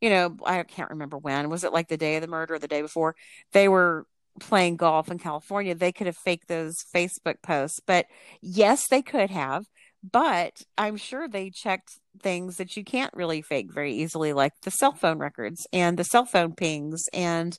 you know, I can't remember when. Was it like the day of the murder or the day before? They were playing golf in California. They could have faked those Facebook posts. But yes, they could have. But I'm sure they checked things that you can't really fake very easily, like the cell phone records and the cell phone pings, and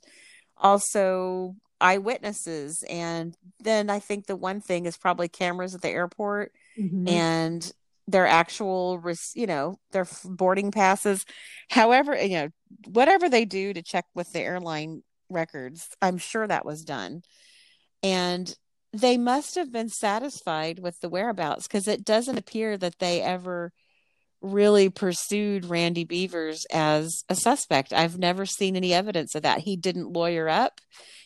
also eyewitnesses. And then I think the one thing is probably cameras at the airport Mhm. and their actual you know their boarding passes however you know whatever they do to check with the airline records i'm sure that was done and they must have been satisfied with the whereabouts because it doesn't appear that they ever really pursued Randy Bevers as a suspect. I've never seen any evidence of that. He didn't lawyer up.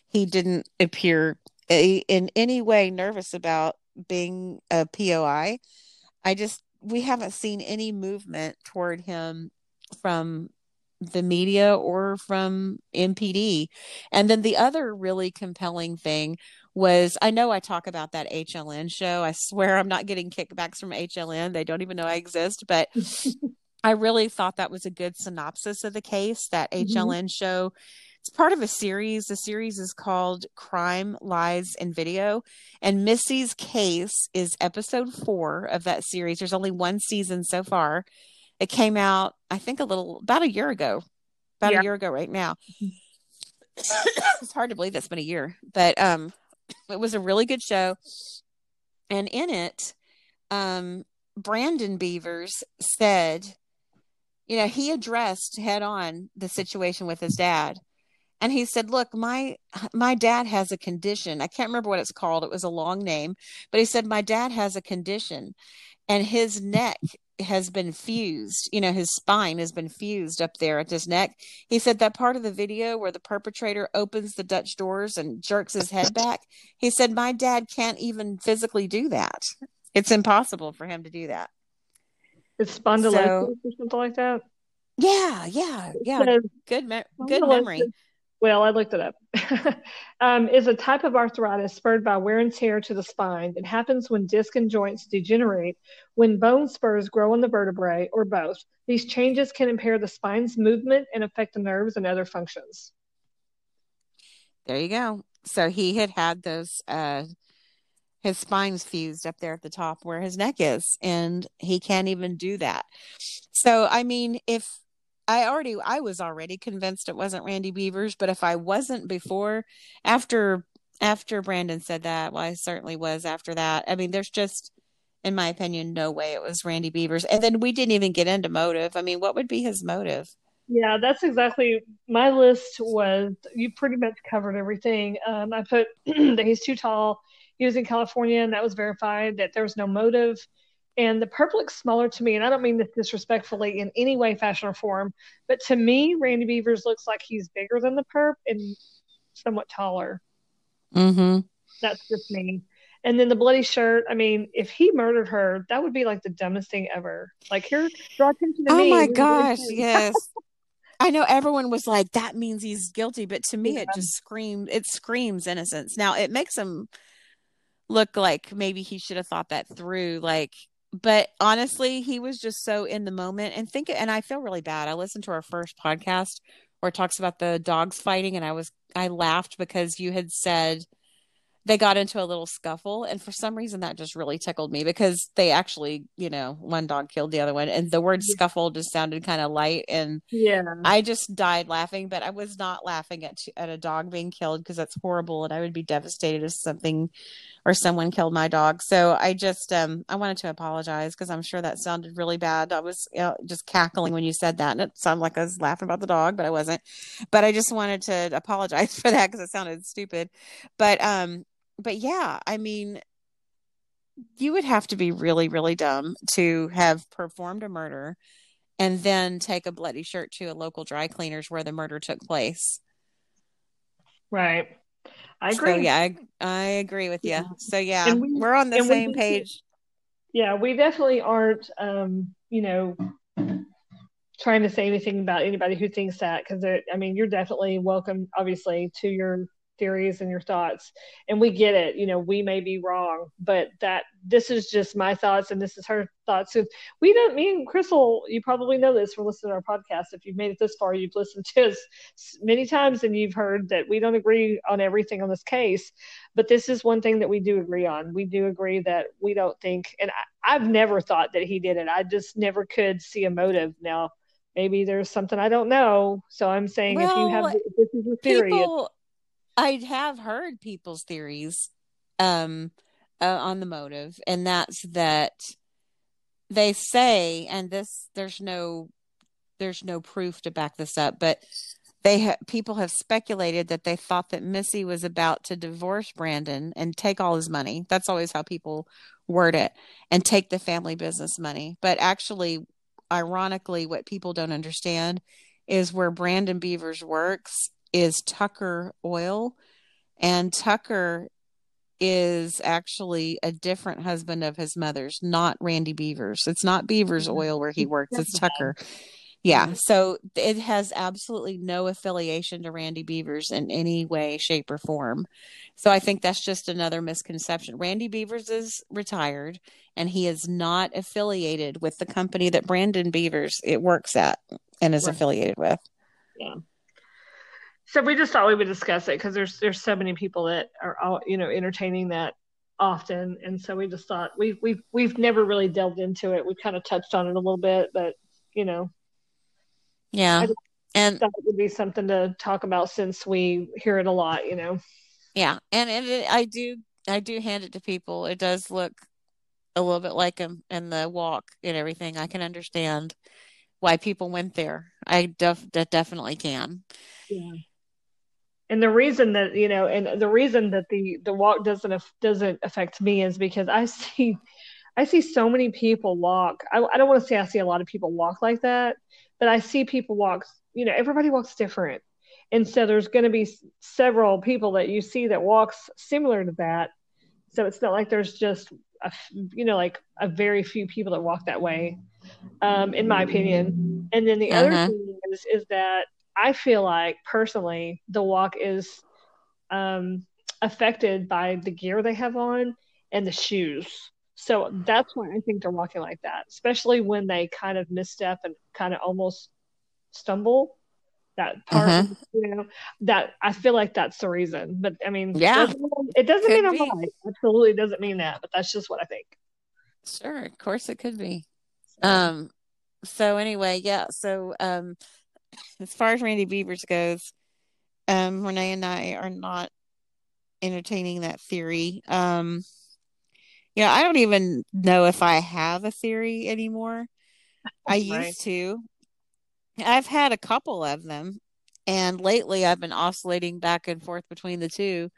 He didn't appear a, in any way nervous about being a POI. I just we haven't seen any movement toward him from the media or from MPD. And then the other really compelling thing was I know I talk about that HLN show. I swear I'm not getting kickbacks from HLN. They don't even know I exist, but I really thought that was a good synopsis of the case. That Mhm. HLN show. It's part of a series. The series is called Crime, Lies, and Video. And Missy's case is episode four of that series. There's only one season so far. It came out, I think, a little about a year ago. About Yeah. a year ago, right now. it's hard to believe that's been a year, but um, it was a really good show. And in it, um, Brandon Bevers said, you know, he addressed head on the situation with his dad. And he said, "Look, my my dad has a condition. I can't remember what it's called. It was a long name, but he said my dad has a condition, and his neck has been fused. You know, his spine has been fused up there at his neck. He said that part of the video where the perpetrator opens the Dutch doors and jerks his head back. He said my dad can't even physically do that. It's impossible for him to do that. It's spondylosis or something like that. Yeah, yeah, yeah. So Good, me- good memory. Well, I looked it up, um, is a type of arthritis spurred by wear and tear to the spine. It happens when disc and joints degenerate, when bone spurs grow on the vertebrae, or both. These changes can impair the spine's movement and affect the nerves and other functions. There you go. So he had had those, uh, his spine's fused up there at the top where his neck is, and he can't even do that. So, I mean, if I already I was already convinced it wasn't Randy Bevers, but if I wasn't before after after Brandon said that, well I certainly was after that. I mean there's just in my opinion no way it was Randy Bevers. And then we didn't even get into motive. I mean what would be his motive? Yeah, that's exactly my list was you pretty much covered everything. Um, I put that he's too tall. He was in California and that was verified that there was no motive and the perp looks smaller to me and i don't mean this disrespectfully in any way fashion or form but to me randy bevers looks like he's bigger than the perp and somewhat taller mm-hmm that's just me and then the bloody shirt i mean if he murdered her that would be like the dumbest thing ever like here draw attention to oh me Oh my gosh yes I know everyone was like, that means he's guilty, but to me, yeah. it just screams, it screams innocence. Now, it makes him look like maybe he should have thought that through. Like, but honestly, he was just so in the moment and think and I feel really bad. I listened to our first podcast where it talks about the dogs fighting and I was I laughed because you had said they got into a little scuffle and for some reason that just really tickled me because they actually you know one dog killed the other one and the word yeah. scuffle just sounded kind of light and yeah. I just died laughing but i was not laughing at at a dog being killed because that's horrible and i would be devastated if something or someone killed my dog. So i just um i wanted to apologize because i'm sure that sounded really bad. I was you know, just cackling when you said that and it sounded like i was laughing about the dog but i wasn't. But i just wanted to apologize for that because it sounded stupid. But um but yeah, I mean, you would have to be really, really dumb to have performed a murder and then take a bloody shirt to a local dry cleaners where the murder took place. Right. I agree. So, yeah, I, I agree with you. So yeah, we, are on the same we, page. Yeah, we definitely aren't, um, you know, trying to say anything about anybody who thinks that because I mean, you're definitely welcome, obviously, to your theories and your thoughts and we get it you know we may be wrong but that this is just my thoughts and this is her thoughts. So we don't me and crystal you probably know this from listening to our podcast. If you've made it this far you've listened to us many times and you've heard that we don't agree on everything on this case but this is one thing that we do agree on. We do agree that we don't think and I, i've never thought that he did it. I just never could see a motive. Now maybe there's something I don't know. So I'm saying well, if you have if this is a theory, people, I have heard people's theories um, uh, on the motive, and that's that they say, and this there's no there's no proof to back this up, but they ha- people have speculated that they thought that Missy was about to divorce Brandon and take all his money. That's always how people word it, and take the family business money. But actually, ironically, what people don't understand is where Brandon Bevers works is Tucker Oil. And Tucker is actually a different husband of his mother's, not Randy Bevers. It's not Bevers mm-hmm. Oil where he works, it's Tucker. Yeah, mm-hmm. so it has absolutely no affiliation to Randy Bevers in any way, shape, or form. So I think that's just another misconception. Randy Bevers is retired and he is not affiliated with the company that Brandon Bevers it works at and is right. affiliated with. Yeah so we just thought we would discuss it because there's there's so many people that are all you know entertaining that often. And so we just thought we we've we've never really delved into it. We've kind of touched on it a little bit but you know. Yeah. And it would be something to talk about since we hear it a lot you know. Yeah. And, and it, i do i do hand it to people. It does look a little bit like him in the walk and everything. I can understand why people went there. I def- definitely can. Yeah and the reason that you know and the reason that the the walk doesn't doesn't affect me is because i see i see so many people walk. I, I don't want to say i see a lot of people walk like that but i see people walk you know everybody walks different. And so there's going to be several people that you see that walks similar to that. So it's not like there's just a, you know like a very few people that walk that way um, in my opinion. And then the uh-huh. other thing is is that I feel like personally, the walk is um, affected by the gear they have on and the shoes. So that's why I think they're walking like that, especially when they kind of misstep and kind of almost stumble. That part, Mhm. you know, that I feel like that's the reason. But I mean, Yeah. it doesn't Could mean I'm right. Absolutely doesn't mean that, but that's just what I think. Sure, of course it could be. Um, so anyway, yeah, so um as far as Randy Bevers goes, um Renee and I are not entertaining that theory. Um know, I don't even know if I have a theory anymore. I Right. used to. I've had a couple of them, and lately I've been oscillating back and forth between the two.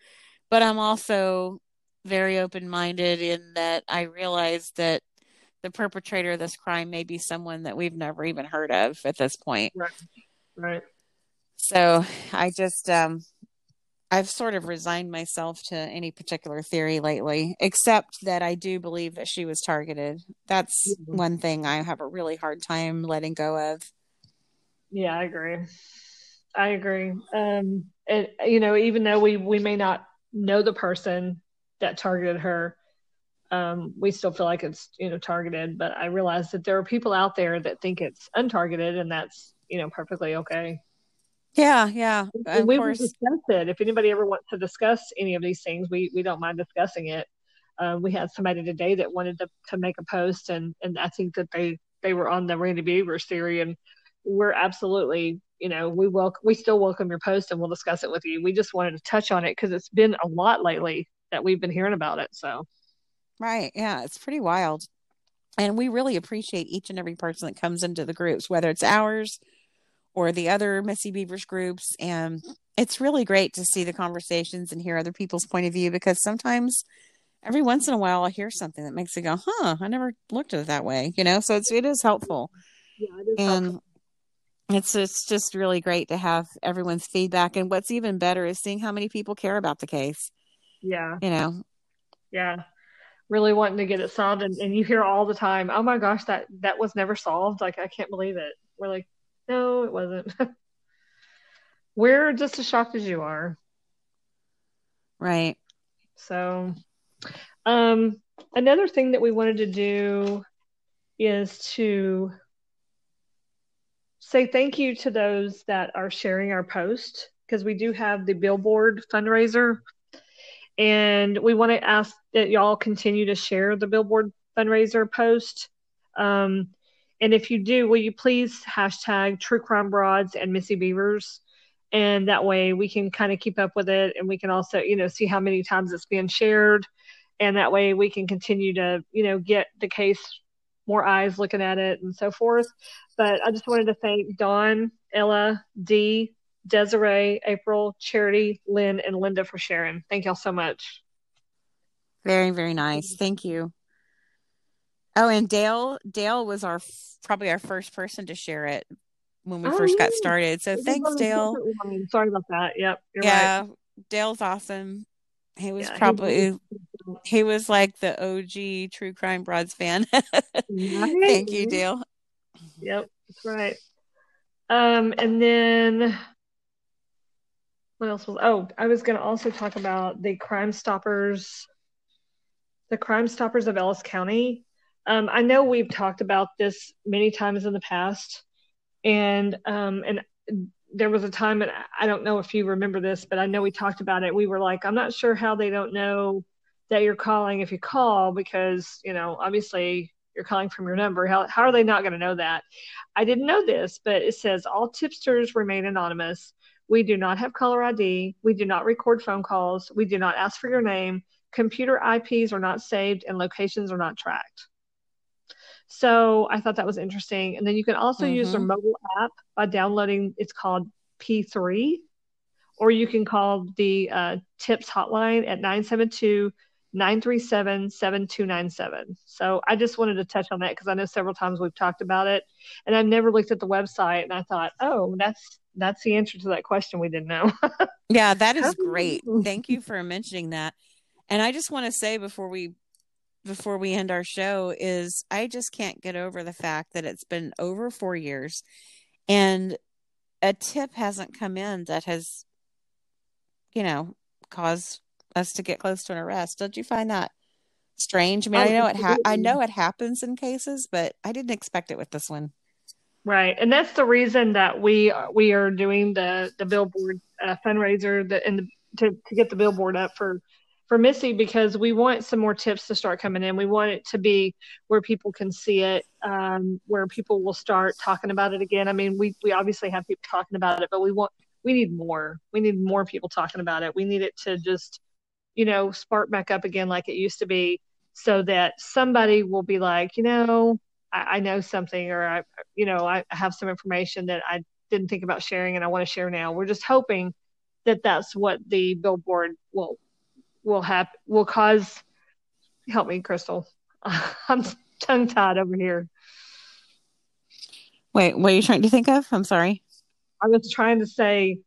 But I'm also very open-minded in that I realize that the perpetrator of this crime may be someone that we've never even heard of at this point. Right. So I just um I've sort of resigned myself to any particular theory lately, except that I do believe that she was targeted. That's Mhm. one thing I have a really hard time letting go of. Yeah, I agree. I agree. Um, and you know, even though we we may not know the person that targeted her, um, we still feel like it's you know targeted. But I realize that there are people out there that think it's untargeted, and that's you know perfectly okay. Yeah, yeah. And we will course. discuss it. If anybody ever wants to discuss any of these things, we we don't mind discussing it. Um, we had somebody today that wanted to, to make a post, and and I think that they they were on the Randy Bevers theory, and we're absolutely you know we welcome we still welcome your post, and we'll discuss it with you. We just wanted to touch on it because it's been a lot lately that we've been hearing about it. So Right. Yeah, it's pretty wild. And we really appreciate each and every person that comes into the groups, whether it's ours or the other Missy Bevers groups. And it's really great to see the conversations and hear other people's point of view because sometimes every once in a while I hear something that makes me go, huh, I never looked at it that way, you know? So it's it is helpful. yeah, it is And it's it's just really great to have everyone's feedback. And what's even better is seeing how many people care about the case. yeah, You know, yeah. Really wanting to get it solved, and, and you hear all the time, "Oh my gosh, that that was never solved!" Like I can't believe it. We're like, no, it wasn't. We're just as shocked as you are. right. So, um, another thing that we wanted to do is to say thank you to those that are sharing our post because we do have the billboard fundraiser and we want to ask that y'all continue to share the billboard fundraiser post um, and if you do will you please hashtag true crime broads and missy bevers? And that way we can kind of keep up with it and we can also you know see how many times it's being shared. And that way we can continue to you know get the case more eyes looking at it and so forth. But i just wanted to thank dawn ella dee desiree april charity lynn and linda for sharing. Thank y'all so much. Very, very nice. Thank you. Oh, and Dale, Dale was our probably our first person to share it when we Oh, first got started. So thanks, Dale. sorry about that yep you're right Yeah, Dale's awesome. He was Yeah, probably was. he was like the OG True Crime Broads fan. Thank you, Dale. Yep, that's right. Um, and then what else was? Oh, I was going to also talk about the Crime Stoppers, the Crime Stoppers of Ellis County. Um, I know we've talked about this many times in the past, and um, and there was a time, and I don't know if you remember this, but I know we talked about it. We were like, I'm not sure how they don't know that you're calling if you call because you know obviously you're calling from your number. How how are they not going to know that? I didn't know this, but it says all tipsters remain anonymous. We do not have caller ID. We do not record phone calls. We do not ask for your name. Computer IPs are not saved and locations are not tracked. So I thought that was interesting. And then you can also use their mobile app by downloading, it's called P3, or you can call the uh, TIPS hotline at 972 937 7297. So I just wanted to touch on that because I know several times we've talked about it and I've never looked at the website and I thought, oh, that's that's the answer to that question we didn't know. Yeah, that is great. Thank you for mentioning that. And I just want to say before we before we end our show is I just can't get over the fact that it's been over 4 years and a tip hasn't come in that has, you know, caused us to get close to an arrest. Don't you find that strange? I mean, Oh, I know it. Ha- I know it happens in cases, but I didn't expect it with this one. Right, and that's the reason that we we are doing the the billboard uh, fundraiser that and the, to to get the billboard up for for Missy because we want some more tips to start coming in. We want it to be where people can see it, um, where people will start talking about it again. I mean, we we obviously have people talking about it, but we want we need more. We need more people talking about it. We need it to just you know spark back up again like it used to be, so that somebody will be like, you know, I, I know something or I you know I have some information that I didn't think about sharing and I want to share now. We're just hoping that that's what the billboard will will have will cause. Help me, Crystal. I'm tongue tied over here. Wait, what are you trying to think of? I'm sorry. I was trying to say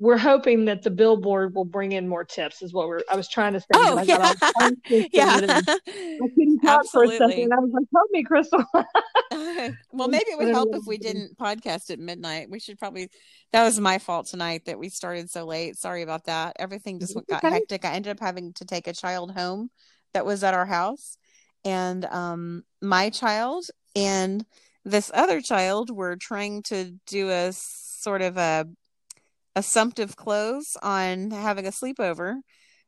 we're hoping that the billboard will bring in more tips. Is what we're. I was trying to say. Oh, but I thought I was tongue twisted yeah. I couldn't talk for a second. I was like, "Help me, Crystal." well, maybe it would help if we didn't podcast at midnight. We should probably. That was my fault tonight that we started so late. Sorry about that. Everything just got Okay. hectic. I ended up having to take a child home that was at our house, and um, my child and this other child were trying to do a sort of a assumptive close on having a sleepover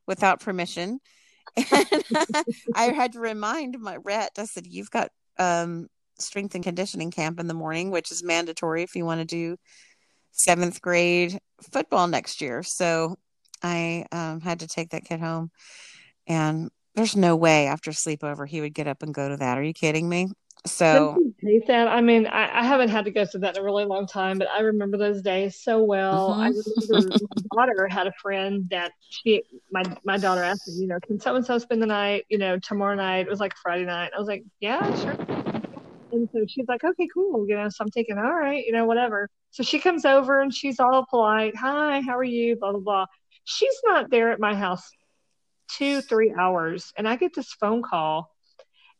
without permission. And I had to remind my Rhett, I said, You've got um, strength and conditioning camp in the morning, which is mandatory if you want to do seventh grade football next year. So I um, had to take that kid home. And there's no way after sleepover he would get up and go to that. Are you kidding me? So hate that? I mean, I, I haven't had to go through that in a really long time, but I remember those days so well. I mm-hmm. remember my daughter had a friend that she, my my daughter asked me, you know, can so and so spend the night, you know, tomorrow night? It was like Friday night. I was like, yeah, sure. And so she's like, okay, cool, you know. So I'm thinking, all right, you know, whatever. So she comes over and she's all polite, hi, how are you? Blah blah blah. She's not there at my house two, three hours, and I get this phone call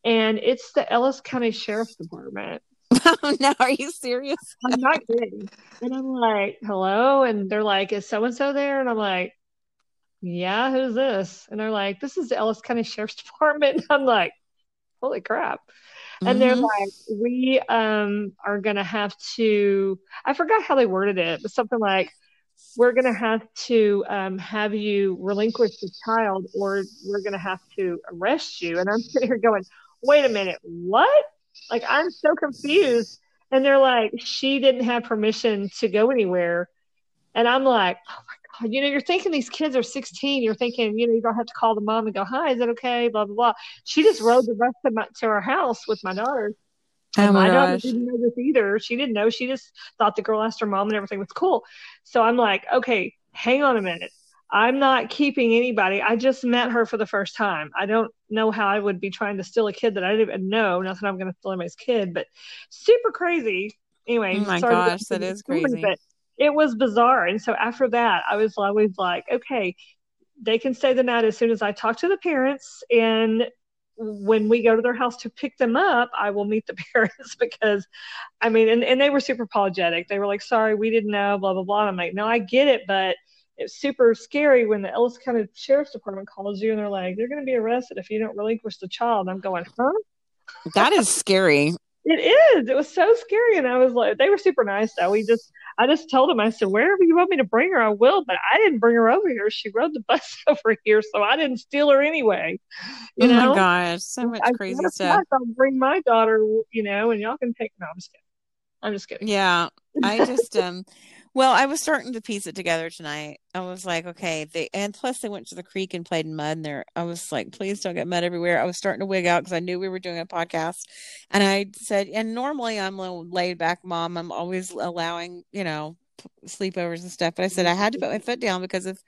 and it's the Ellis County Sheriff's Department. oh, no, are you serious? I'm not kidding. And I'm like, hello? And they're like, is so and so there? And I'm like, yeah, who's this? And they're like, this is the Ellis County Sheriff's Department. And I'm like, holy crap. And they're Mhm. like, we um are gonna have to I forgot how they worded it, but something like we're gonna have to um have you relinquish the child or we're gonna have to arrest you. And I'm sitting here going, wait a minute, what? Like I'm so confused. And they're like, she didn't have permission to go anywhere. And I'm like, oh my God, you know, you're thinking these kids are 16. You're thinking, you know, you don't have to call the mom and go, hi, is it okay? Blah, blah, blah. She just rode the bus to, my, to our house with my daughter. Oh And my my daughter didn't know this either. She didn't know. She just thought the girl asked her mom and everything was cool. So I'm like, okay, hang on a minute. I'm not keeping anybody. I just met her for the first time. I don't know how I would be trying to steal a kid that I didn't even know. Not that I'm going to steal anybody's kid, but super crazy. Anyway, Oh my gosh, that story, crazy. But it was bizarre. And so after that, I was always like, okay, they can stay the night as soon as I talk to the parents. And when we go to their house to pick them up, I will meet the parents because I mean, and, and they were super apologetic. They were like, sorry, we didn't know, blah, blah, blah. And I'm like, no, I get it, but it's super scary when the Ellis County Sheriff's Department calls you and they're like, they're going to be arrested if you don't relinquish the child. I'm going, huh? That is scary. It is. It was so scary. And I was like, they were super nice though. We just, I just told them, I said, wherever you want me to bring her, I will. But I didn't bring her over here. She rode the bus over here. So I didn't steal her anyway. You oh know? my gosh, so much I, crazy of stuff. I'll bring my daughter, you know, and y'all can take, no, I'm just kidding. I'm just kidding. Yeah, I just um well, I was starting to piece it together tonight. I was like, okay, they and plus they went to the creek and played in mud and there I was like, please don't get mud everywhere. I was starting to wig out because I knew we were doing a podcast. And I said, and normally I'm a laid back mom. I'm always allowing, you know, sleepovers and stuff. But I said I had to put my foot down because of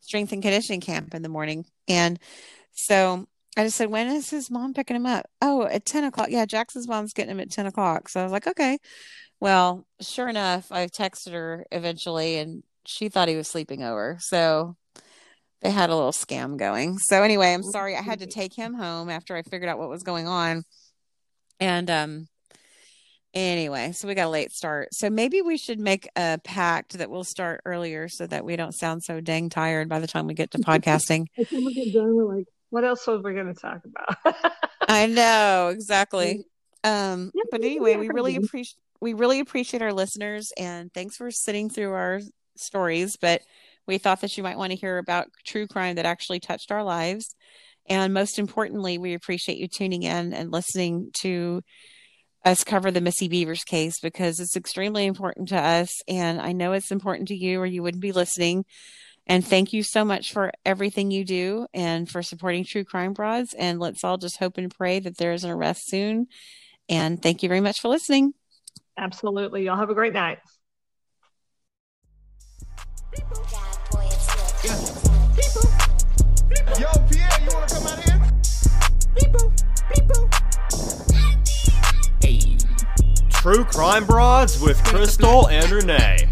strength and conditioning camp in the morning. And so I just said, when is his mom picking him up? Oh, at 10 o'clock. Yeah, Jackson's mom's getting him at 10 o'clock. So I was like, okay. Well, sure enough, I texted her eventually and she thought he was sleeping over. So they had a little scam going. So anyway, I'm sorry I had to take him home after I figured out what was going on. And um Anyway, so we got a late start. So maybe we should make a pact that we'll start earlier so that we don't sound so dang tired by the time we get to podcasting. As soon we get done, we're like, what else was we going to talk about? I know exactly. Um, but anyway, we really appreciate we really appreciate our listeners and thanks for sitting through our stories. But we thought that you might want to hear about true crime that actually touched our lives. And most importantly, we appreciate you tuning in and listening to us cover the Missy Bevers case because it's extremely important to us. And I know it's important to you, or you wouldn't be listening. And thank you so much for everything you do and for supporting True Crime Broads. And let's all just hope and pray that there is an arrest soon. And thank you very much for listening. Absolutely. Y'all have a great night. Yo, Pierre, you want to come out here? True Crime Broads with Crystal and Renee.